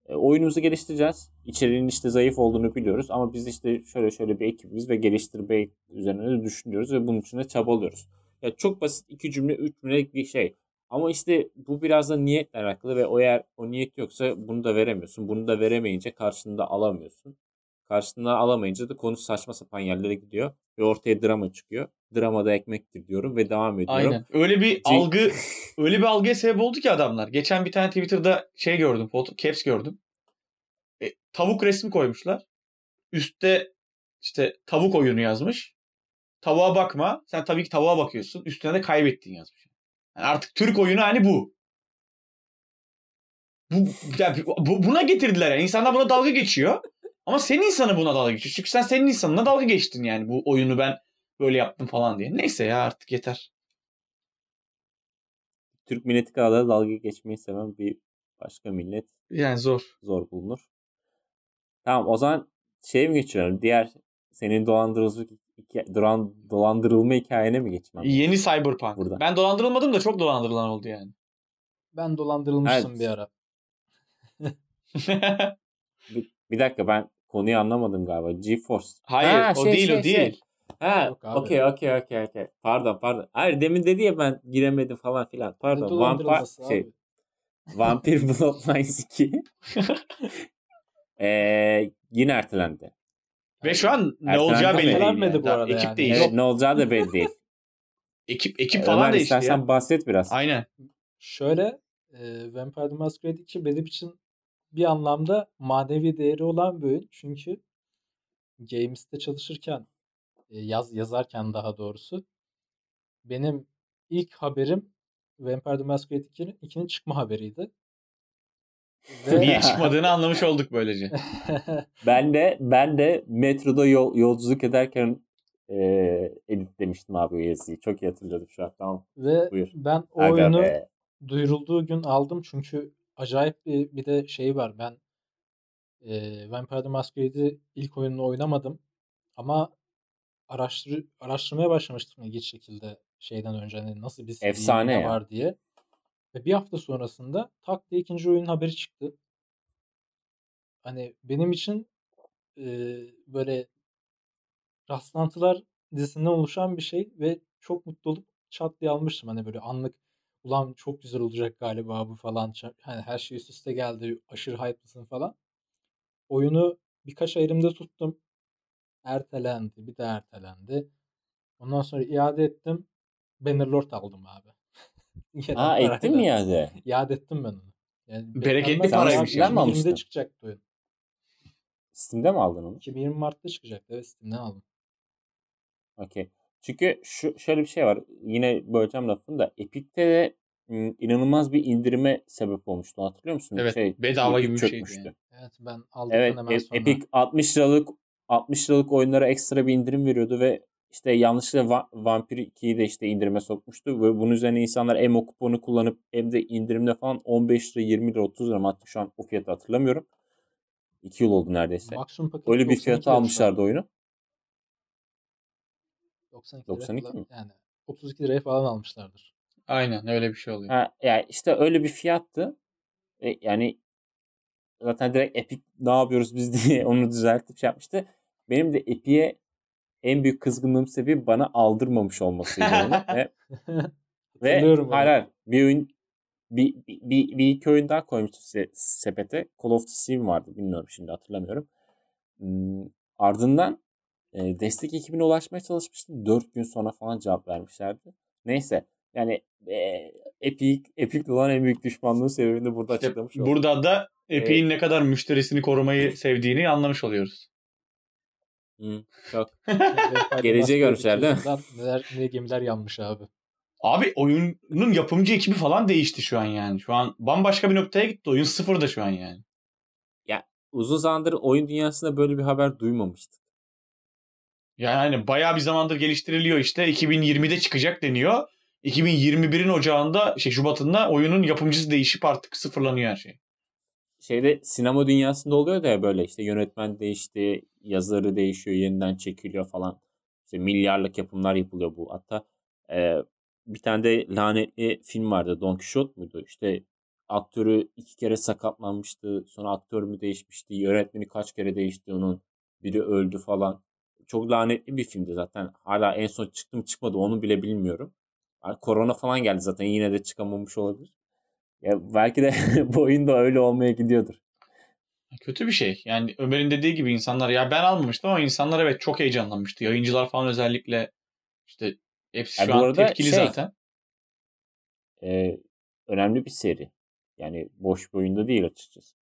[SPEAKER 1] E, oyunumuzu geliştireceğiz. İçeriğin işte zayıf olduğunu biliyoruz ama biz işte şöyle şöyle bir ekibiz ve geliştirme üzerine de düşünüyoruz ve bunun için de çabalıyoruz. Ya çok basit iki cümle, üç cümlelik bir şey. Ama işte bu biraz da niyetle alakalı ve o eğer o niyet yoksa bunu da veremiyorsun. Bunu da veremeyince karşında alamıyorsun. Karşısına alamayınca da konu saçma sapan yerlere gidiyor ve ortaya drama çıkıyor. Drama da ekmektir diyorum ve devam ediyorum. Aynen.
[SPEAKER 2] Öyle bir algı öyle bir algıya sebep oldu ki adamlar. Geçen bir tane Twitter'da şey gördüm, foto caps gördüm. E, tavuk resmi koymuşlar. Üstte işte tavuk oyunu yazmış. Tavuğa bakma. Sen tabii ki tavuğa bakıyorsun. Üstüne de kaybettin yazmış. Yani artık Türk oyunu hani bu. Bu, yani bu buna getirdiler yani. İnsanlar buna dalga geçiyor. Ama senin insanı buna dalga geçiyor. Çünkü sen senin insanına dalga geçtin yani bu oyunu ben böyle yaptım falan diye. Neyse ya artık yeter.
[SPEAKER 1] Türk milleti kadar dalga geçmeyi seven bir başka millet.
[SPEAKER 2] Yani zor.
[SPEAKER 1] Zor bulunur. Tamam o zaman şey mi geçiyorum? Diğer senin dolandırıcılık dolan, dolandırılma hikayene mi geçmem?
[SPEAKER 2] Yeni Cyberpunk. Burada. Ben dolandırılmadım da çok dolandırılan oldu yani.
[SPEAKER 3] Ben dolandırılmıştım evet. bir ara.
[SPEAKER 1] bir, bir dakika ben konuyu anlamadım galiba. GeForce.
[SPEAKER 2] Hayır ha, o şey, değil şey, o değil. Şey.
[SPEAKER 1] Ha okey okey okey okey. Pardon pardon. Hayır demin dedi ya ben giremedim falan filan. Pardon. Vampir şey. Vampir Bloodlines 2. ee, yine ertelendi.
[SPEAKER 2] Ve şu an ne olacağı belli değil.
[SPEAKER 3] Yani. bu arada
[SPEAKER 2] ekip
[SPEAKER 3] yani.
[SPEAKER 2] değil.
[SPEAKER 1] Evet, ne olacağı da belli değil.
[SPEAKER 2] ekip ekip falan Ömer, değişti istersen
[SPEAKER 1] ya. bahset biraz.
[SPEAKER 2] Aynen.
[SPEAKER 3] Şöyle e, Vampire the Masquerade 2 benim için bir anlamda manevi değeri olan bir oyun. Çünkü Games'te çalışırken yaz yazarken daha doğrusu benim ilk haberim Vampire the Masquerade 2'nin, 2'nin çıkma haberiydi.
[SPEAKER 2] Ve... Niye çıkmadığını anlamış olduk böylece.
[SPEAKER 1] ben de ben de metroda yol, yolculuk ederken e, editlemiştim abi o yazıyı. Çok iyi hatırladım şu an. Tamam.
[SPEAKER 3] Ve Buyur. ben o Aga oyunu be. duyurulduğu gün aldım çünkü acayip bir, bir de şey var. Ben e, Vampire the Masquerade'i ilk oyununu oynamadım. Ama araştır araştırmaya başlamıştım ilginç şekilde şeyden önce hani nasıl bir
[SPEAKER 1] Efsane ya.
[SPEAKER 3] var diye. Ve bir hafta sonrasında tak diye ikinci oyunun haberi çıktı. Hani benim için e, böyle rastlantılar dizisinden oluşan bir şey ve çok mutlu olup çat diye almıştım. Hani böyle anlık ulan çok güzel olacak galiba bu falan. Hani her şey üst üste geldi. Aşırı hype'lısın falan. Oyunu birkaç ayrımda tuttum. Ertelendi. Bir de ertelendi. Ondan sonra iade ettim. Bannerlord aldım abi.
[SPEAKER 1] Aa ettin mi iade?
[SPEAKER 3] İade ettim ben onu. Yani
[SPEAKER 2] Bereketli paraymış.
[SPEAKER 3] Ben mi almıştım? çıkacaktı oyun.
[SPEAKER 1] Steam'de mi aldın onu?
[SPEAKER 3] 2020 Mart'ta çıkacaktı. Evet Steam'den aldım.
[SPEAKER 1] Okey. Çünkü şu şöyle bir şey var. Yine böleceğim lafını da Epic'te de inanılmaz bir indirime sebep olmuştu. Hatırlıyor musun?
[SPEAKER 2] Evet,
[SPEAKER 1] Şey,
[SPEAKER 2] bedava gibi bir şeydi
[SPEAKER 1] çökmüştü.
[SPEAKER 2] yani.
[SPEAKER 3] Evet ben aldıktan
[SPEAKER 1] Evet,
[SPEAKER 3] hemen sonra.
[SPEAKER 1] Epic 60 liralık 60 liralık oyunlara ekstra bir indirim veriyordu ve işte yanlışlıkla Va- Vampir 2'yi de işte indirime sokmuştu ve bunun üzerine insanlar hem o kuponu kullanıp hem de indirimde falan 15 lira, 20 lira, 30 lira hatta şu an o fiyatı hatırlamıyorum. 2 yıl oldu neredeyse.
[SPEAKER 3] Maksimum paketi
[SPEAKER 1] Öyle bir
[SPEAKER 3] 92
[SPEAKER 1] fiyata almışlardı oyunu.
[SPEAKER 3] 92,
[SPEAKER 1] 92
[SPEAKER 3] liraya
[SPEAKER 1] mi?
[SPEAKER 3] falan, Yani 32 liraya falan almışlardır.
[SPEAKER 2] Aynen öyle bir şey oluyor.
[SPEAKER 1] Ha, yani işte öyle bir fiyattı. E, yani zaten direkt Epic ne yapıyoruz biz diye onu düzeltip şey yapmıştı. Benim de Epic'e en büyük kızgınlığım sebebi bana aldırmamış olmasıydı onu. ve ve hayır, hayır bir oyun bir, bir, bir, bir iki oyun daha koymuştu se- sepete. Call of Sea vardı bilmiyorum şimdi hatırlamıyorum. Hmm, ardından e, destek ekibine ulaşmaya çalışmıştım. 4 gün sonra falan cevap vermişlerdi. Neyse yani e, Epic, Epic olan en büyük düşmanlığın sebebini burada
[SPEAKER 2] İşte
[SPEAKER 1] açıklamış oldum.
[SPEAKER 2] burada da Epic'in ne kadar müşterisini korumayı sevdiğini anlamış oluyoruz.
[SPEAKER 1] Hı, çok.
[SPEAKER 3] Geleceği
[SPEAKER 1] görmüşler değil mi?
[SPEAKER 3] Neler, ne gemiler yanmış abi.
[SPEAKER 2] Abi oyunun yapımcı ekibi falan değişti şu an yani. Şu an bambaşka bir noktaya gitti. Oyun sıfırda şu an yani.
[SPEAKER 1] Uzun zamandır oyun dünyasında böyle bir haber duymamıştık.
[SPEAKER 2] Yani hani bayağı bir zamandır geliştiriliyor işte. 2020'de çıkacak deniyor. 2021'in ocağında şey Şubat'ında oyunun yapımcısı değişip artık sıfırlanıyor her şey.
[SPEAKER 1] şeyde sinema dünyasında oluyor da böyle işte yönetmen değişti, yazarı değişiyor, yeniden çekiliyor falan. İşte milyarlık yapımlar yapılıyor bu. Hatta e, bir tane de lanetli film vardı. Don Quixote muydu? İşte aktörü iki kere sakatlanmıştı. Sonra aktör mü değişmişti? Yönetmeni kaç kere değişti onun. Biri öldü falan. Çok lanetli bir filmdi zaten. Hala en son çıktı mı çıkmadı onu bile bilmiyorum. Korona falan geldi zaten yine de çıkamamış olabilir. Ya belki de bu oyun da öyle olmaya gidiyordur.
[SPEAKER 2] Kötü bir şey. Yani Ömer'in dediği gibi insanlar ya ben almamıştım ama insanlar evet çok heyecanlanmıştı. Yayıncılar falan özellikle işte hepsi
[SPEAKER 1] Ya
[SPEAKER 2] şu
[SPEAKER 1] bu
[SPEAKER 2] an tepkili
[SPEAKER 1] şey-
[SPEAKER 2] zaten.
[SPEAKER 1] Ee, önemli bir seri. Yani boş bir oyunda değil açıkçası.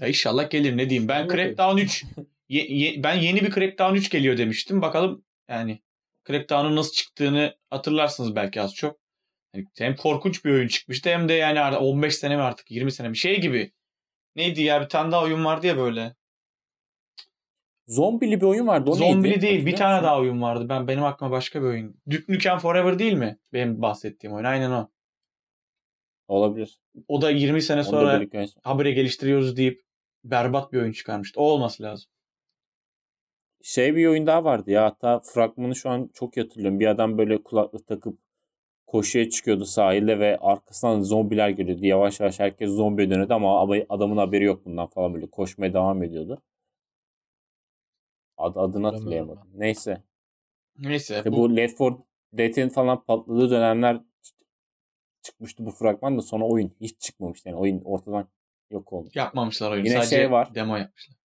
[SPEAKER 2] Ya inşallah gelir ne diyeyim. Ben Crackdown 3 ye- ye- ben yeni bir Crackdown 3 geliyor demiştim. Bakalım yani Crackdown'un nasıl çıktığını hatırlarsınız belki az çok. Yani hem korkunç bir oyun çıkmıştı hem de yani artık 15 sene mi artık 20 sene mi şey gibi. Neydi ya bir tane daha oyun vardı ya böyle.
[SPEAKER 1] Zombili bir oyun vardı. O
[SPEAKER 2] Zombili
[SPEAKER 1] neydi?
[SPEAKER 2] değil bir tane daha oyun vardı. Ben benim aklıma başka bir oyun. Duke Nukem Forever değil mi? Benim bahsettiğim oyun. Aynen o.
[SPEAKER 1] Olabilir.
[SPEAKER 2] O da 20 sene sonra habire geliştiriyoruz deyip berbat bir oyun çıkarmıştı. O olması lazım.
[SPEAKER 1] Şey bir oyun daha vardı ya. Hatta fragmanı şu an çok hatırlıyorum. Bir adam böyle kulaklık takıp koşuya çıkıyordu sahilde ve arkasından zombiler geliyordu. Yavaş yavaş herkes zombiye dönüyordu ama adamın haberi yok bundan falan böyle koşmaya devam ediyordu. Ad, adını hatırlayamadım. Neyse.
[SPEAKER 2] Neyse.
[SPEAKER 1] İşte
[SPEAKER 2] bu,
[SPEAKER 1] bu Left 4 Dead'in falan patladığı dönemler çıkmıştı bu fragman da sonra oyun hiç çıkmamıştı. Yani oyun ortadan yok olmuş.
[SPEAKER 2] yapmamışlar oyunu.
[SPEAKER 1] Yine
[SPEAKER 2] Sadece
[SPEAKER 1] şey var.
[SPEAKER 2] demo yapmışlar.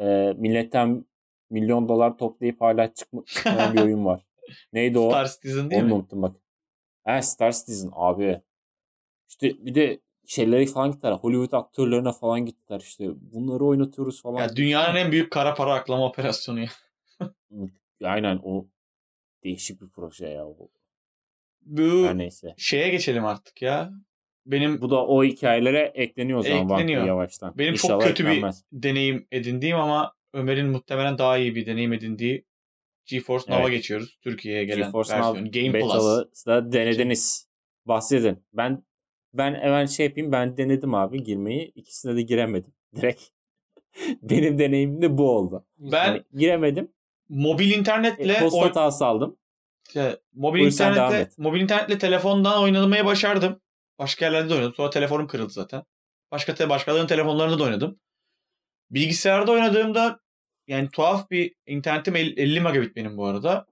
[SPEAKER 1] Ee, milletten milyon dolar toplayıp hala çıkma, çıkmayan bir oyun var. Neydi o?
[SPEAKER 2] Star Citizen değil
[SPEAKER 1] Onu
[SPEAKER 2] mi?
[SPEAKER 1] unuttum bak. Ha Star Citizen abi. İşte bir de şeyleri falan gittiler. Hollywood aktörlerine falan gittiler işte. Bunları oynatıyoruz falan.
[SPEAKER 2] Ya dünyanın en büyük kara para aklama operasyonu ya.
[SPEAKER 1] Aynen o değişik bir proje ya. O.
[SPEAKER 2] Bu
[SPEAKER 1] Her neyse.
[SPEAKER 2] şeye geçelim artık ya. Benim
[SPEAKER 1] Bu da o hikayelere ekleniyor o zaman
[SPEAKER 2] Ekleniyor.
[SPEAKER 1] Yavaştan.
[SPEAKER 2] benim
[SPEAKER 1] İnşallah
[SPEAKER 2] çok kötü bir
[SPEAKER 1] eklenmez.
[SPEAKER 2] deneyim edindiğim ama Ömer'in muhtemelen daha iyi bir deneyim edindiği GeForce Now'a
[SPEAKER 1] Evet.
[SPEAKER 2] geçiyoruz. Türkiye'ye gelen
[SPEAKER 1] GeForce
[SPEAKER 2] versiyonu.
[SPEAKER 1] Now
[SPEAKER 2] Game Plus.
[SPEAKER 1] Da denediniz. Bahsedin. Ben ben hemen şey yapayım. Ben denedim abi girmeyi. İkisine de giremedim. Direkt. Benim deneyimim de bu oldu.
[SPEAKER 2] Ben
[SPEAKER 1] Yani giremedim.
[SPEAKER 2] mobil
[SPEAKER 1] E,
[SPEAKER 2] internetle
[SPEAKER 1] post
[SPEAKER 2] oy-
[SPEAKER 1] hatası aldım.
[SPEAKER 2] İşte mobil
[SPEAKER 1] Buyur
[SPEAKER 2] internetle
[SPEAKER 1] et.
[SPEAKER 2] mobil internetle telefondan oynamayı başardım. Başka yerlerde de oynadım. Sonra telefonum kırıldı zaten. Başka te başkalarının telefonlarında da oynadım. Bilgisayarda oynadığımda yani tuhaf bir internetim el- 50 megabit benim bu arada.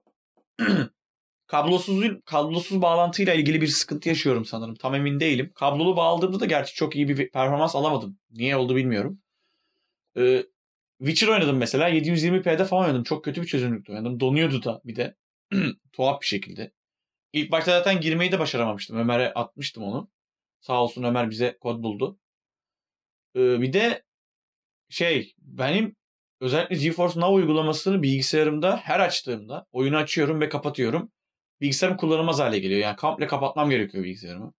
[SPEAKER 2] kablosuz kablosuz bağlantıyla ilgili bir sıkıntı yaşıyorum sanırım. Tam emin değilim. Kablolu bağladığımda da gerçi çok iyi bir performans alamadım. Niye oldu bilmiyorum. Ee, Witcher oynadım mesela. 720p'de falan oynadım. Çok kötü bir çözünürlükte oynadım. Donuyordu da bir de. Tuhaf bir şekilde. İlk başta zaten girmeyi de başaramamıştım. Ömer'e atmıştım onu. Sağ olsun Ömer bize kod buldu. Ee, bir de şey benim özellikle GeForce Now uygulamasını bilgisayarımda her açtığımda oyunu açıyorum ve kapatıyorum. Bilgisayarım kullanılmaz hale geliyor. Yani komple kapatmam gerekiyor bilgisayarımı.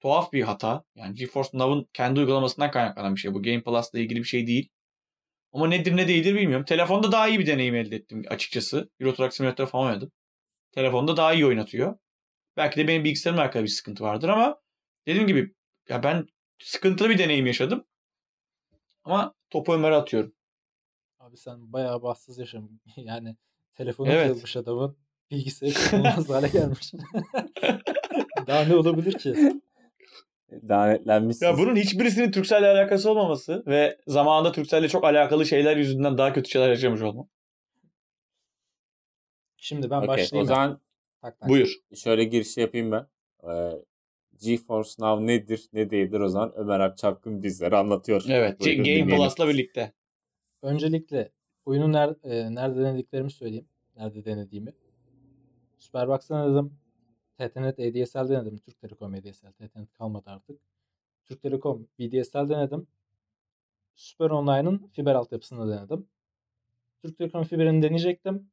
[SPEAKER 2] Tuhaf bir hata. Yani GeForce Now'ın kendi uygulamasından kaynaklanan bir şey. Bu Game Plus'la ilgili bir şey değil. Ama nedir ne değildir bilmiyorum. Telefonda daha iyi bir deneyim elde ettim açıkçası. Euro Truck Simulator falan oynadım. Telefonda daha iyi oynatıyor. Belki de benim bilgisayarımla alakalı bir sıkıntı vardır ama dediğim gibi ya ben sıkıntılı bir deneyim yaşadım. Ama topu Ömer'e atıyorum.
[SPEAKER 3] Abi sen bayağı bahtsız yaşam. Yani telefonu
[SPEAKER 2] Evet.
[SPEAKER 3] kırılmış adamın bilgisayarı kullanılmaz hale gelmiş. Daha ne olabilir ki?
[SPEAKER 1] Lanetlenmişsiniz.
[SPEAKER 2] Ya bunun hiçbirisinin Turkcell'le alakası olmaması ve zamanında Turkcell'le çok alakalı şeyler yüzünden daha kötü şeyler yaşamış olmam.
[SPEAKER 3] Şimdi ben
[SPEAKER 1] Okey,
[SPEAKER 3] başlayayım.
[SPEAKER 1] O zaman
[SPEAKER 3] Tak tak.
[SPEAKER 2] Buyur.
[SPEAKER 1] şöyle giriş yapayım ben. Ee, GeForce Now nedir ne değildir o zaman Ömer Alp Çapkın bizlere anlatıyor.
[SPEAKER 2] Evet.
[SPEAKER 1] Buyurun,
[SPEAKER 2] Game
[SPEAKER 1] dinleyelim.
[SPEAKER 2] Plus'la birlikte.
[SPEAKER 3] Öncelikle oyunu ner- e, nerede denediklerimi söyleyeyim. Nerede denediğimi. Superbox'ta denedim. TTNet ADSL denedim. Türk Telekom ADSL. TTNet kalmadı artık. Türk Telekom VDSL denedim. Super Online'ın fiber altyapısını denedim. Türk Telekom fiberini deneyecektim.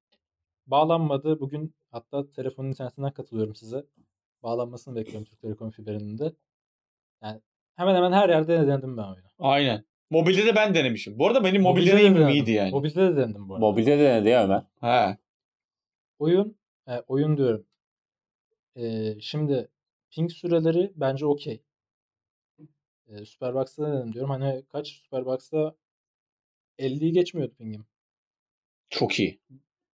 [SPEAKER 3] Bağlanmadı. Bugün hatta telefonun internetinden katılıyorum size. Bağlanmasını bekliyorum Türk Telekom fiberinin de. Yani hemen hemen her yerde denedim ben oyunu.
[SPEAKER 2] Aynen. Mobilde de ben denemişim. Bu arada benim mobil
[SPEAKER 3] Mobilde de
[SPEAKER 2] deneyimim
[SPEAKER 3] denedim.
[SPEAKER 2] iyiydi yani.
[SPEAKER 3] Mobilde de denedim bu arada.
[SPEAKER 1] Mobilde de denedi ya Ömer.
[SPEAKER 2] Ha.
[SPEAKER 3] Oyun, e, oyun diyorum. E, şimdi ping süreleri bence okey. E, Superbox'ta da denedim diyorum. Hani kaç Superbox'ta 50'yi geçmiyordu pingim.
[SPEAKER 2] Çok iyi.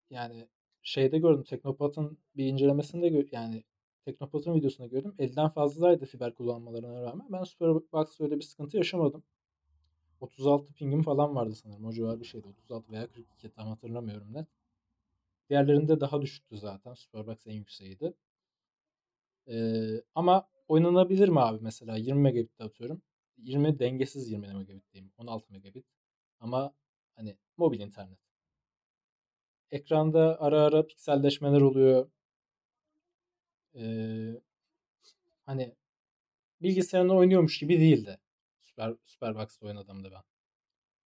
[SPEAKER 3] Yani şeyde gördüm Teknopat'ın bir incelemesinde gö- yani Teknopat'ın videosunda gördüm. 50'den fazlaydı fiber kullanmalarına rağmen. Ben Superbox'ta öyle bir sıkıntı yaşamadım. 36 pingim falan vardı sanırım. O civar bir şeydi. 36 veya 42 tam hatırlamıyorum net. Diğerlerinde daha düşüktü zaten. Superbox en yükseğiydi. Ee, ama oynanabilir mi abi mesela? 20 megabit atıyorum. 20 dengesiz 20 megabit diyeyim. 16 megabit. Ama hani mobil internet. Ekranda ara ara pikselleşmeler oluyor. Ee, hani bilgisayarında oynuyormuş gibi değildi. Super, Superbox'ta oynadığımda ben.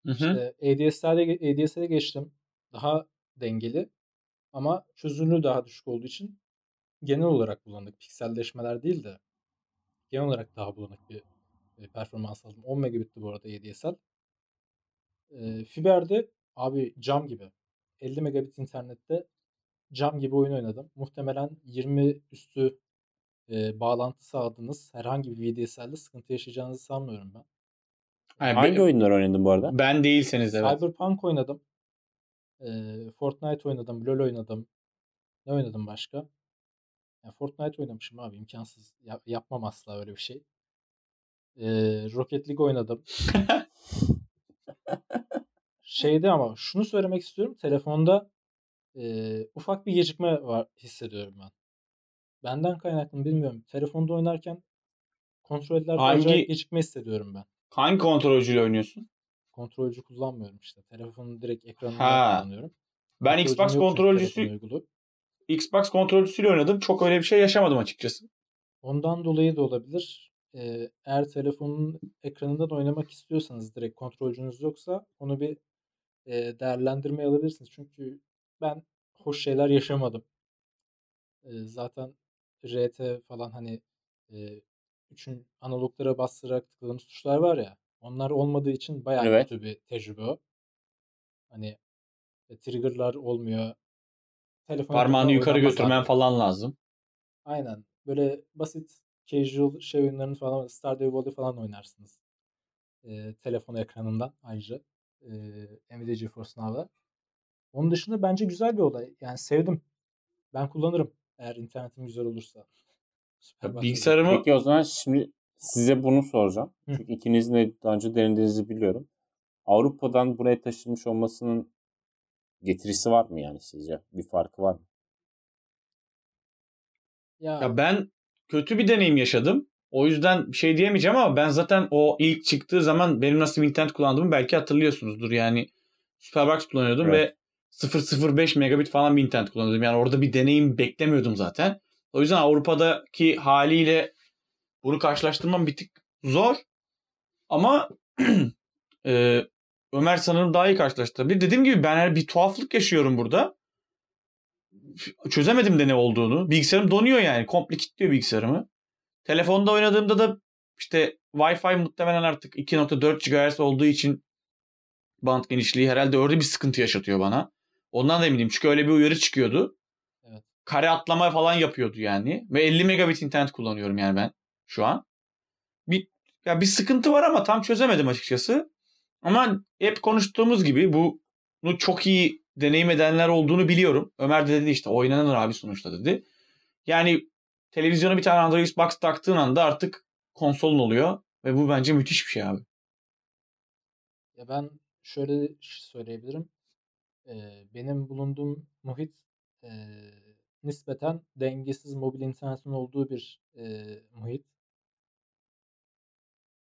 [SPEAKER 2] Hı hı.
[SPEAKER 3] İşte ADSL'e ADSL'e geçtim. Daha dengeli ama çözünürlüğü daha düşük olduğu için genel olarak bulanık. Pikselleşmeler değil de genel olarak daha bulanık bir e, performans aldım. 10 megabitti bu arada ADSL. E, Fiber'de abi cam gibi. 50 megabit internette cam gibi oyun oynadım. Muhtemelen 20 üstü e, bağlantı sağladınız. Herhangi bir VDSL'de sıkıntı yaşayacağınızı sanmıyorum ben.
[SPEAKER 2] Yani
[SPEAKER 1] Hangi
[SPEAKER 2] ben,
[SPEAKER 1] oyunlar oynadın bu arada?
[SPEAKER 2] ben değilseniz evet.
[SPEAKER 3] Cyberpunk oynadım. Ee, Fortnite oynadım. LoL oynadım. Ne oynadım başka? Yani Fortnite oynamışım abi. imkansız. Ya- yapmam asla öyle bir şey. Ee, Rocket League oynadım. Şeyde ama şunu söylemek istiyorum. Telefonda e, ufak bir gecikme var hissediyorum ben. Benden kaynaklı mı bilmiyorum. Telefonda oynarken kontroller
[SPEAKER 2] Hangi-
[SPEAKER 3] acayip gecikme hissediyorum ben.
[SPEAKER 2] Hangi kontrolcüyle oynuyorsun?
[SPEAKER 3] Kontrolcü kullanmıyorum işte. Telefonu direkt ekranından
[SPEAKER 2] Ha.
[SPEAKER 3] kullanıyorum.
[SPEAKER 2] Ben
[SPEAKER 3] Kontrolcüm
[SPEAKER 2] Xbox
[SPEAKER 3] yok çünkü
[SPEAKER 2] kontrolcüsü
[SPEAKER 3] uygulu.
[SPEAKER 2] Xbox kontrolcüsüyle oynadım. Çok öyle bir şey yaşamadım açıkçası.
[SPEAKER 3] Ondan dolayı da olabilir. Eğer telefonun ekranından oynamak istiyorsanız direkt kontrolcünüz yoksa onu bir değerlendirmeye alabilirsiniz. Çünkü ben hoş şeyler yaşamadım. Ee, zaten RT falan hani e, üçün analoglara bastırarak tıkladığımız tuşlar var ya onlar olmadığı için bayağı
[SPEAKER 1] Evet.
[SPEAKER 3] kötü bir tecrübe o. Hani e, triggerlar olmuyor. Telefon
[SPEAKER 2] Parmağını yukarı götürmen
[SPEAKER 3] abi.
[SPEAKER 2] falan lazım.
[SPEAKER 3] Aynen. Böyle basit casual şey oyunlarını falan Stardew Valley falan oynarsınız. Ee, telefon ekranından ayrıca. Ee, Nvidia GeForce Now'da. Onun dışında bence güzel bir olay. Yani sevdim. Ben kullanırım. Eğer internetim güzel olursa. Superbox'ta
[SPEAKER 2] bilgisayarımı-
[SPEAKER 1] Peki o zaman şimdi size bunu soracağım.
[SPEAKER 3] Hı.
[SPEAKER 1] Çünkü ikinizin de daha önce denediğinizi biliyorum. Avrupa'dan buraya taşınmış olmasının getirisi var mı yani sizce? Bir farkı var mı?
[SPEAKER 3] Ya,
[SPEAKER 2] Ya ben kötü bir deneyim yaşadım. O yüzden bir şey diyemeyeceğim ama ben zaten o ilk çıktığı zaman benim nasıl bir internet kullandığımı belki hatırlıyorsunuzdur. Yani Superbox kullanıyordum
[SPEAKER 1] Evet.
[SPEAKER 2] ve 005 megabit falan bir internet kullanıyordum. Yani orada bir deneyim beklemiyordum zaten. O yüzden Avrupa'daki haliyle bunu karşılaştırmam bir tık zor. Ama e, Ömer sanırım daha iyi karşılaştırabilir. Dediğim gibi ben bir tuhaflık yaşıyorum burada. Çözemedim de ne olduğunu. Bilgisayarım donuyor yani. Komple kilitliyor bilgisayarımı. Telefonda oynadığımda da işte Wi-Fi muhtemelen artık 2.4 GHz olduğu için band genişliği herhalde orada bir sıkıntı yaşatıyor bana. Ondan da eminim çünkü öyle bir uyarı çıkıyordu.
[SPEAKER 3] Evet.
[SPEAKER 2] Kare atlama falan yapıyordu yani. Ve 50 megabit internet kullanıyorum yani ben şu an. Bir, ya bir sıkıntı var ama tam çözemedim açıkçası. Ama hep konuştuğumuz gibi bunu çok iyi deneyim edenler olduğunu biliyorum. Ömer de dedi işte oynanır abi sonuçta dedi. Yani televizyona bir tane Android Box taktığın anda artık konsolun oluyor. Ve bu bence müthiş bir şey abi.
[SPEAKER 3] Ya ben şöyle söyleyebilirim. Ee, benim bulunduğum muhit e, nispeten dengesiz mobil internetin olduğu bir e, muhit.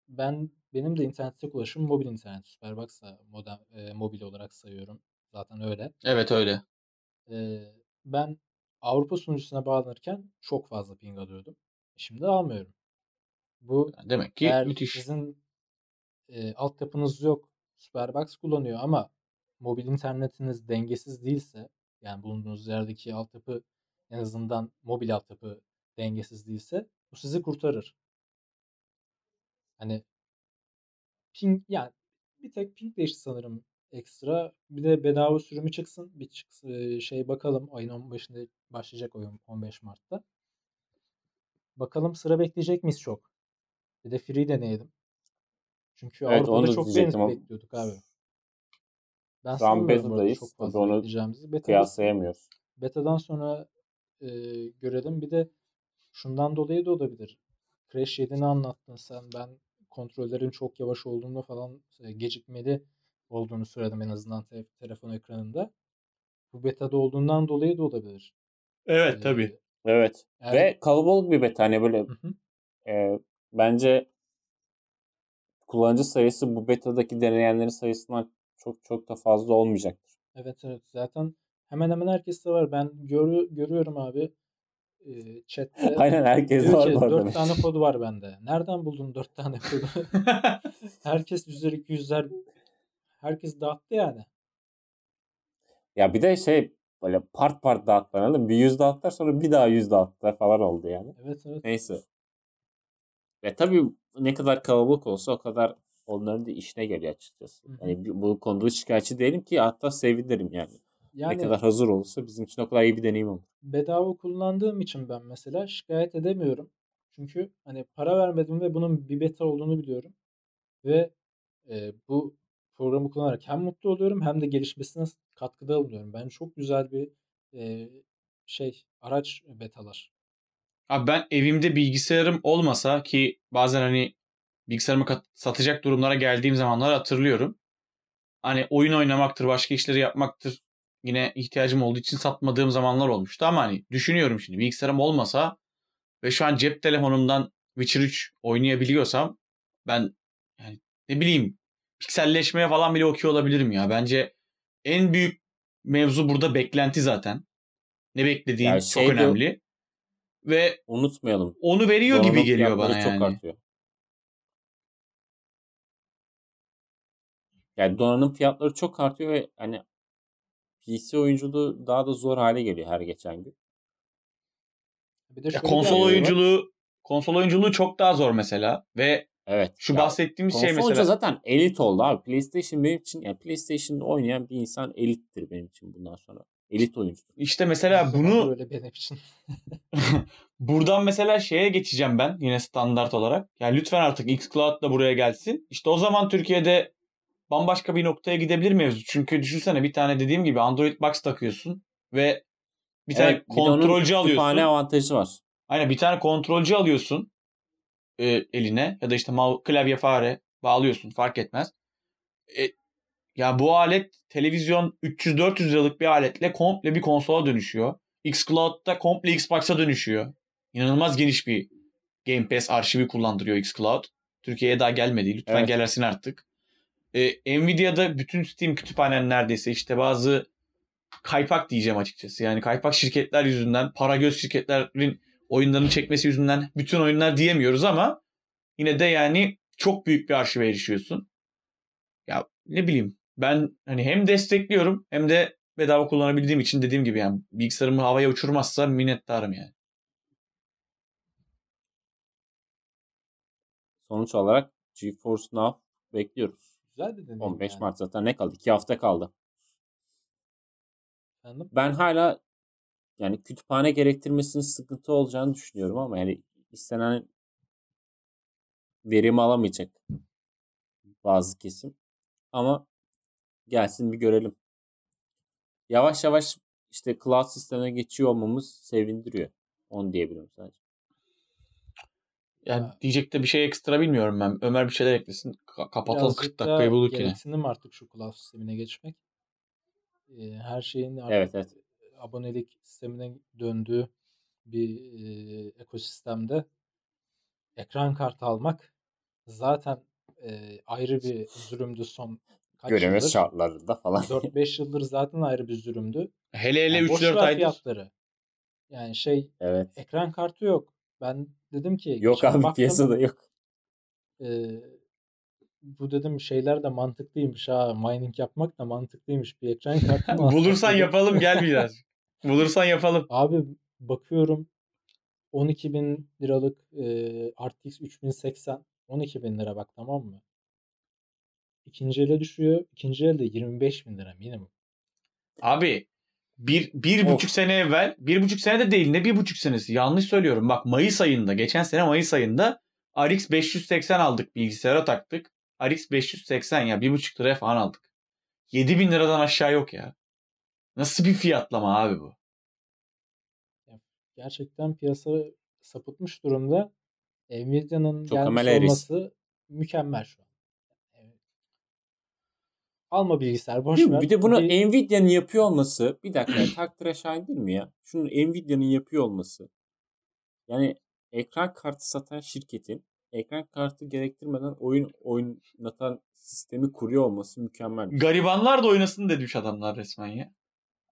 [SPEAKER 3] Ben benim de internette ulaşım mobil internet. Superbox'a modem e, mobil olarak sayıyorum. Zaten öyle.
[SPEAKER 2] Evet öyle.
[SPEAKER 3] E, ben Avrupa sunucusuna bağlanırken çok fazla ping alıyordum. Şimdi almıyorum. Bu
[SPEAKER 2] demek ki
[SPEAKER 3] eğer
[SPEAKER 2] müthiş.
[SPEAKER 3] sizin e, altyapınız yok, Superbox kullanıyor ama mobil internetiniz dengesiz değilse, yani bulunduğunuz yerdeki altyapı en azından mobil altyapı dengesiz değilse bu sizi kurtarır. Hani ping yani bir tek ping değişti sanırım ekstra. Bir de bedava sürümü çıksın. Bir çıksın, şey bakalım ayın 15'inde başlayacak oyun 15 Mart'ta. Bakalım sıra bekleyecek miyiz çok? Bir de free deneyelim. Çünkü
[SPEAKER 1] Evet,
[SPEAKER 3] Avrupa'da
[SPEAKER 1] da
[SPEAKER 3] çok beğenip bekliyorduk abi. Ben
[SPEAKER 1] Şu an beta'dayız.
[SPEAKER 3] çok
[SPEAKER 1] Tabii
[SPEAKER 3] fazla
[SPEAKER 1] onu.
[SPEAKER 3] Beta'da,
[SPEAKER 1] Kıyaslayamıyoruz.
[SPEAKER 3] beta'dan sonra e, görelim. Bir de şundan dolayı da olabilir. Crash 7'ni anlattın sen. Ben kontrollerin çok yavaş olduğunu falan e, gecikmeli olduğunu söyledim en azından te- telefon ekranında. Bu beta'da olduğundan dolayı da olabilir.
[SPEAKER 2] Evet
[SPEAKER 3] Ee,
[SPEAKER 2] tabii.
[SPEAKER 1] Evet.
[SPEAKER 3] eğer-
[SPEAKER 1] Ve kalabalık bir beta. Hani böyle
[SPEAKER 3] Hı hı.
[SPEAKER 1] e, bence kullanıcı sayısı bu betadaki deneyenlerin sayısından çok çok da fazla olmayacaktır.
[SPEAKER 3] Evet evet zaten hemen hemen herkeste var. Ben görü, görüyorum abi e, chatte
[SPEAKER 1] Aynen herkes var
[SPEAKER 3] ki
[SPEAKER 1] bu arada.
[SPEAKER 3] 4 tane kod var bende. Nereden buldun 4 tane kodu? Herkes yüzler 200'ler herkes dağıttı yani.
[SPEAKER 1] Ya bir de şey böyle part part dağıttılar? Bir yüz dağıttılar sonra bir daha yüz dağıttılar falan oldu yani.
[SPEAKER 3] Evet evet.
[SPEAKER 1] Neyse. Ve tabii ne kadar kalabalık olsa o kadar onların da işine geliyor açıkçası. Yani bu- bu konuda şikayetçi değilim ki hatta sevinirim yani.
[SPEAKER 3] Yani
[SPEAKER 1] Ne kadar hazır olursa bizim için o kadar iyi bir deneyim olur.
[SPEAKER 3] bedava kullandığım için ben mesela şikayet edemiyorum. Çünkü hani para vermedim ve bunun bir beta olduğunu biliyorum. Ve e, bu programı kullanarak hem mutlu oluyorum hem de gelişmesine katkıda bulunuyorum. Ben çok güzel bir e, şey araç betalar.
[SPEAKER 2] Abi ben evimde bilgisayarım olmasa ki bazen hani bilgisayarımı satacak durumlara geldiğim zamanlar hatırlıyorum. Hani oyun oynamaktır, başka işleri yapmaktır. Yine ihtiyacım olduğu için satmadığım zamanlar olmuştu ama hani düşünüyorum şimdi bilgisayarım olmasa ve şu an cep telefonumdan Witcher 3 oynayabiliyorsam ben yani ne bileyim pikselleşmeye falan bile okey olabilirim ya. Bence en büyük mevzu burada beklenti zaten. Ne beklediğin
[SPEAKER 1] Yani
[SPEAKER 2] çok
[SPEAKER 1] de-
[SPEAKER 2] önemli. Ve
[SPEAKER 1] Unutmayalım.
[SPEAKER 2] onu veriyor gibi
[SPEAKER 1] Donanım
[SPEAKER 2] geliyor
[SPEAKER 1] fiyatları
[SPEAKER 2] bana
[SPEAKER 1] çok
[SPEAKER 2] yani.
[SPEAKER 1] artıyor. Yani donanım fiyatları çok artıyor ve hani PC oyunculuğu daha da zor hale geliyor her geçen gün.
[SPEAKER 3] Bir de
[SPEAKER 2] Ya konsol
[SPEAKER 3] var.
[SPEAKER 2] oyunculuğu konsol oyunculuğu çok daha zor mesela ve
[SPEAKER 1] Evet.
[SPEAKER 2] şu
[SPEAKER 1] ya
[SPEAKER 2] bahsettiğimiz şey mesela
[SPEAKER 1] oyuncu zaten elit oldu abi. PlayStation benim için yani PlayStation'da oynayan bir insan elittir benim için bundan sonra. Elit oyuncudur.
[SPEAKER 2] işte mesela bunu
[SPEAKER 3] öyle benim için.
[SPEAKER 2] buradan mesela şeye geçeceğim ben yine standart olarak. Yani lütfen artık xCloud da buraya gelsin. İşte o zaman Türkiye'de bambaşka bir noktaya gidebilir mevzu. Çünkü düşünsene bir tane dediğim gibi Android Box takıyorsun ve bir tane
[SPEAKER 1] Evet, bir
[SPEAKER 2] kontrolcü alıyorsun.
[SPEAKER 1] kütüphane avantajı var.
[SPEAKER 2] Aynen bir tane kontrolcü alıyorsun e, eline ya da işte klavye fare bağlıyorsun fark etmez. E, ya bu alet televizyon 300-400 liralık bir aletle komple bir konsola dönüşüyor. xCloud'da komple Xbox'a dönüşüyor. İnanılmaz geniş bir Game Pass arşivi kullandırıyor xCloud. Türkiye'ye daha gelmedi. Lütfen
[SPEAKER 1] Evet.
[SPEAKER 2] gelsin artık. E, Nvidia'da bütün Steam kütüphanen neredeyse işte bazı kaypak diyeceğim açıkçası. Yani kaypak şirketler yüzünden, para göz şirketlerin oyunlarını çekmesi yüzünden bütün oyunlar diyemiyoruz ama yine de yani çok büyük bir arşive erişiyorsun. Ya ne bileyim ben hani hem destekliyorum hem de bedava kullanabildiğim için dediğim gibi yani bilgisayarımı havaya uçurmazsa minnettarım yani.
[SPEAKER 1] Sonuç olarak GeForce Now bekliyoruz.
[SPEAKER 3] Güzel bir deneyim
[SPEAKER 1] 15
[SPEAKER 3] yani.
[SPEAKER 1] Mart zaten ne kaldı? 2 hafta kaldı.
[SPEAKER 3] Efendim?
[SPEAKER 1] Ben hala yani kütüphane gerektirmesinin sıkıntı olacağını düşünüyorum ama yani istenen verimi alamayacak bazı kesim. Ama gelsin bir görelim. Yavaş yavaş işte cloud sistemine geçiyor olmamız sevindiriyor. Onu diyebilirim sadece.
[SPEAKER 2] Yani
[SPEAKER 3] Ha.
[SPEAKER 2] diyecek de bir şey ekstra bilmiyorum ben. Ömer bir şeyler eklesin. Ka- kapatalım
[SPEAKER 3] Birazcık
[SPEAKER 2] 40 dakikayı
[SPEAKER 3] da
[SPEAKER 2] bulduk yine.
[SPEAKER 3] gereksinim artık şu cloud sistemine geçmek. Ee, her şeyin artık
[SPEAKER 1] Evet evet.
[SPEAKER 3] abonelik sistemine döndüğü bir e, ekosistemde ekran kartı almak zaten e, ayrı bir zulümdü son kaç
[SPEAKER 1] Göreme
[SPEAKER 3] yıldır.
[SPEAKER 1] şartlarında falan.
[SPEAKER 3] 4-5 yıldır zaten ayrı bir zulümdü.
[SPEAKER 2] Hele hele
[SPEAKER 3] Yani boş
[SPEAKER 2] 3-4
[SPEAKER 3] ver
[SPEAKER 2] aydır.
[SPEAKER 3] fiyatları. Yani şey
[SPEAKER 1] evet.
[SPEAKER 3] ekran kartı yok. Ben dedim ki
[SPEAKER 1] Yok abi
[SPEAKER 3] baktım,
[SPEAKER 1] piyasada yok.
[SPEAKER 3] e, bu dedim şeyler de mantıklıymış ha. Mining yapmak da mantıklıymış. Bir ekran kartı
[SPEAKER 2] Bulursan yapalım gel biraz. Bulursan yapalım.
[SPEAKER 3] Abi bakıyorum 12 bin liralık e, RTX 3080 12 bin lira bak tamam mı? İkinci ele düşüyor. İkinci elde 25 bin lira minimum.
[SPEAKER 2] Abi bir, bir
[SPEAKER 1] Of.
[SPEAKER 2] buçuk sene evvel bir buçuk sene de değil ne bir buçuk senesi yanlış söylüyorum. Bak Mayıs ayında geçen sene Mayıs ayında RX 580 aldık bilgisayara taktık. RX 580 ya bir buçuk liraya falan aldık. 7 bin liradan aşağı yok ya. Nasıl bir fiyatlama abi bu?
[SPEAKER 3] Gerçekten piyasa sapıtmış durumda. Nvidia'nın gelmiş olması mükemmel şu an. Alma bilgisayar boş ver.
[SPEAKER 1] Bir de bunu
[SPEAKER 3] Bir-
[SPEAKER 1] Nvidia'nın yapıyor olması bir dakika ya, takdire şayan değil mi ya? Şunun Nvidia'nın yapıyor olması. Yani ekran kartı satan şirketin ekran kartı gerektirmeden oyun oynatan sistemi kuruyor olması mükemmel. şey.
[SPEAKER 2] Garibanlar da oynasın demiş adamlar resmen ya.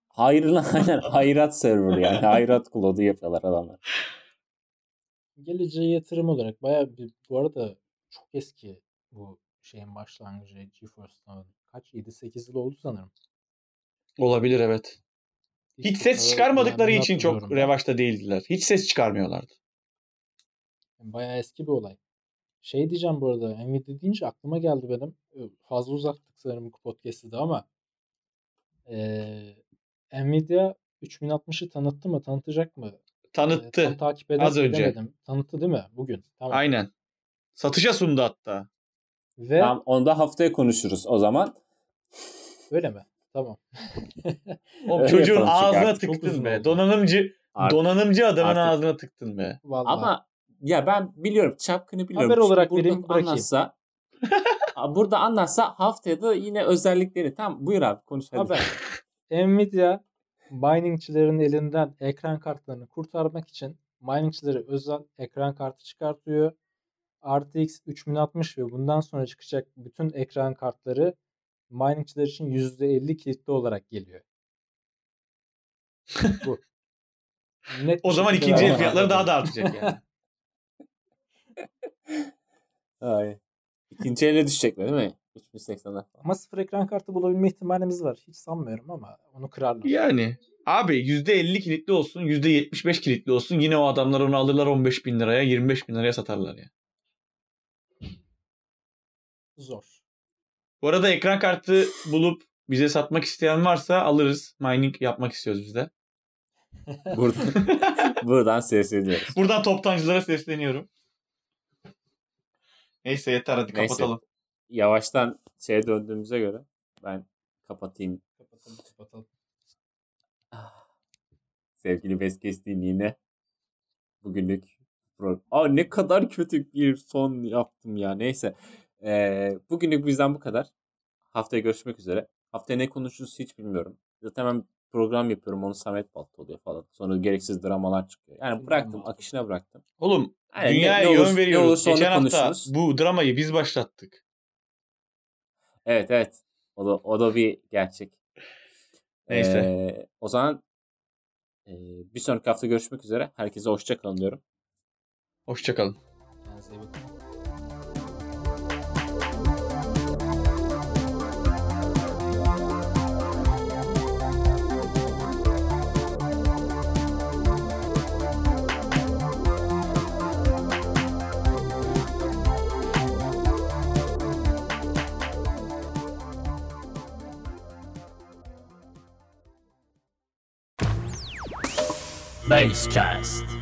[SPEAKER 1] Hayrına aynen hayrat server yani. Hayrat cloud'u yapıyorlar adamlar.
[SPEAKER 3] geleceğe yatırım olarak bayağı bir bu arada çok eski bu şeyin başlangıcı GeForce Now'ın. Kaç? 7-8 yıl oldu sanırım.
[SPEAKER 2] Olabilir evet. Hiç ses çıkarmadıkları için çok
[SPEAKER 3] ben.
[SPEAKER 2] revaçta değildiler. Hiç ses çıkarmıyorlardı.
[SPEAKER 3] Bayağı eski bir olay. Şey diyeceğim bu arada. Nvidia deyince aklıma geldi benim. Ee, Fazla uzattık sanırım bu podcast'ı da ama ee, Nvidia 3060'ı tanıttı mı? Tanıtacak mı? Ee,
[SPEAKER 2] Tanıttı.
[SPEAKER 3] tam takip ede-
[SPEAKER 2] az önce.
[SPEAKER 3] edemedim. Tanıttı değil mi? Bugün. Tamam.
[SPEAKER 2] Aynen. Satışa sundu hatta.
[SPEAKER 3] Ve
[SPEAKER 1] Tamam onu da haftaya konuşuruz o zaman.
[SPEAKER 3] Öyle mi? Tamam.
[SPEAKER 2] O çocuğun ağzına tıktın be. Donanımcı
[SPEAKER 1] Artık-
[SPEAKER 2] donanımcı adamın
[SPEAKER 1] artık-
[SPEAKER 2] ağzına tıktın be.
[SPEAKER 3] Vallahi.
[SPEAKER 1] Ama ya ben biliyorum çapkını biliyorum.
[SPEAKER 3] Haber
[SPEAKER 1] Şimdi
[SPEAKER 3] olarak vereyim, bırakayım.
[SPEAKER 1] anlatsa burada anlatsa haftaya da yine özellikleri tamam buyur abi konuş hadi.
[SPEAKER 3] Haber. Nvidia miningçilerin elinden ekran kartlarını kurtarmak için miningçilere özel ekran kartı çıkartıyor. RTX 3060 ve bundan sonra çıkacak bütün ekran kartları miningçiler için %50 kilitli olarak geliyor. Bu. Net
[SPEAKER 2] O zaman ikinci el fiyatları daha da artacak yani.
[SPEAKER 1] Ay. İkinci ele düşecekler değil mi? 3080'ler falan.
[SPEAKER 3] Ama sıfır ekran kartı bulabilme ihtimalimiz var. Hiç sanmıyorum ama onu kırarlar.
[SPEAKER 2] yani abi %50 kilitli olsun %75 kilitli olsun yine o adamlar onu alırlar 15 bin liraya 25 bin liraya satarlar ya.
[SPEAKER 3] Zor.
[SPEAKER 2] Bu arada ekran kartı bulup bize satmak isteyen varsa alırız. Mining yapmak istiyoruz biz de.
[SPEAKER 1] Buradan, buradan sesleniyoruz.
[SPEAKER 2] Buradan toptancılara sesleniyorum. Neyse yeter hadi
[SPEAKER 1] Neyse.
[SPEAKER 2] kapatalım.
[SPEAKER 1] Yavaştan şeye döndüğümüze göre ben kapatayım.
[SPEAKER 3] Kapatalım kapatalım.
[SPEAKER 1] Ah. Sevgili Veskes yine bugünlük Aa ne kadar kötü bir son yaptım ya. Neyse. Ee, bugünlük bizden bu kadar. Haftaya görüşmek üzere. Haftaya ne konuşuruz hiç bilmiyorum. Zaten ben program yapıyorum. Onu Samet Balta oluyor falan. Sonra gereksiz dramalar çıkıyor. Yani
[SPEAKER 3] Drama.
[SPEAKER 1] bıraktım. Akışına bıraktım.
[SPEAKER 2] Oğlum
[SPEAKER 1] ne-
[SPEAKER 2] dünyaya
[SPEAKER 1] ne olur-
[SPEAKER 2] yön
[SPEAKER 1] ne
[SPEAKER 2] veriyoruz.
[SPEAKER 1] olursa onu
[SPEAKER 2] Geçen hafta
[SPEAKER 1] konuşuruz.
[SPEAKER 2] bu dramayı biz başlattık.
[SPEAKER 1] Evet evet. O da, o da bir gerçek.
[SPEAKER 2] Neyse.
[SPEAKER 1] Ee, o zaman e, bir sonraki hafta görüşmek üzere. Herkese hoşça kalın diyorum.
[SPEAKER 2] Hoşçakalın.
[SPEAKER 3] Kendinize iyi bakın.
[SPEAKER 1] Basecast.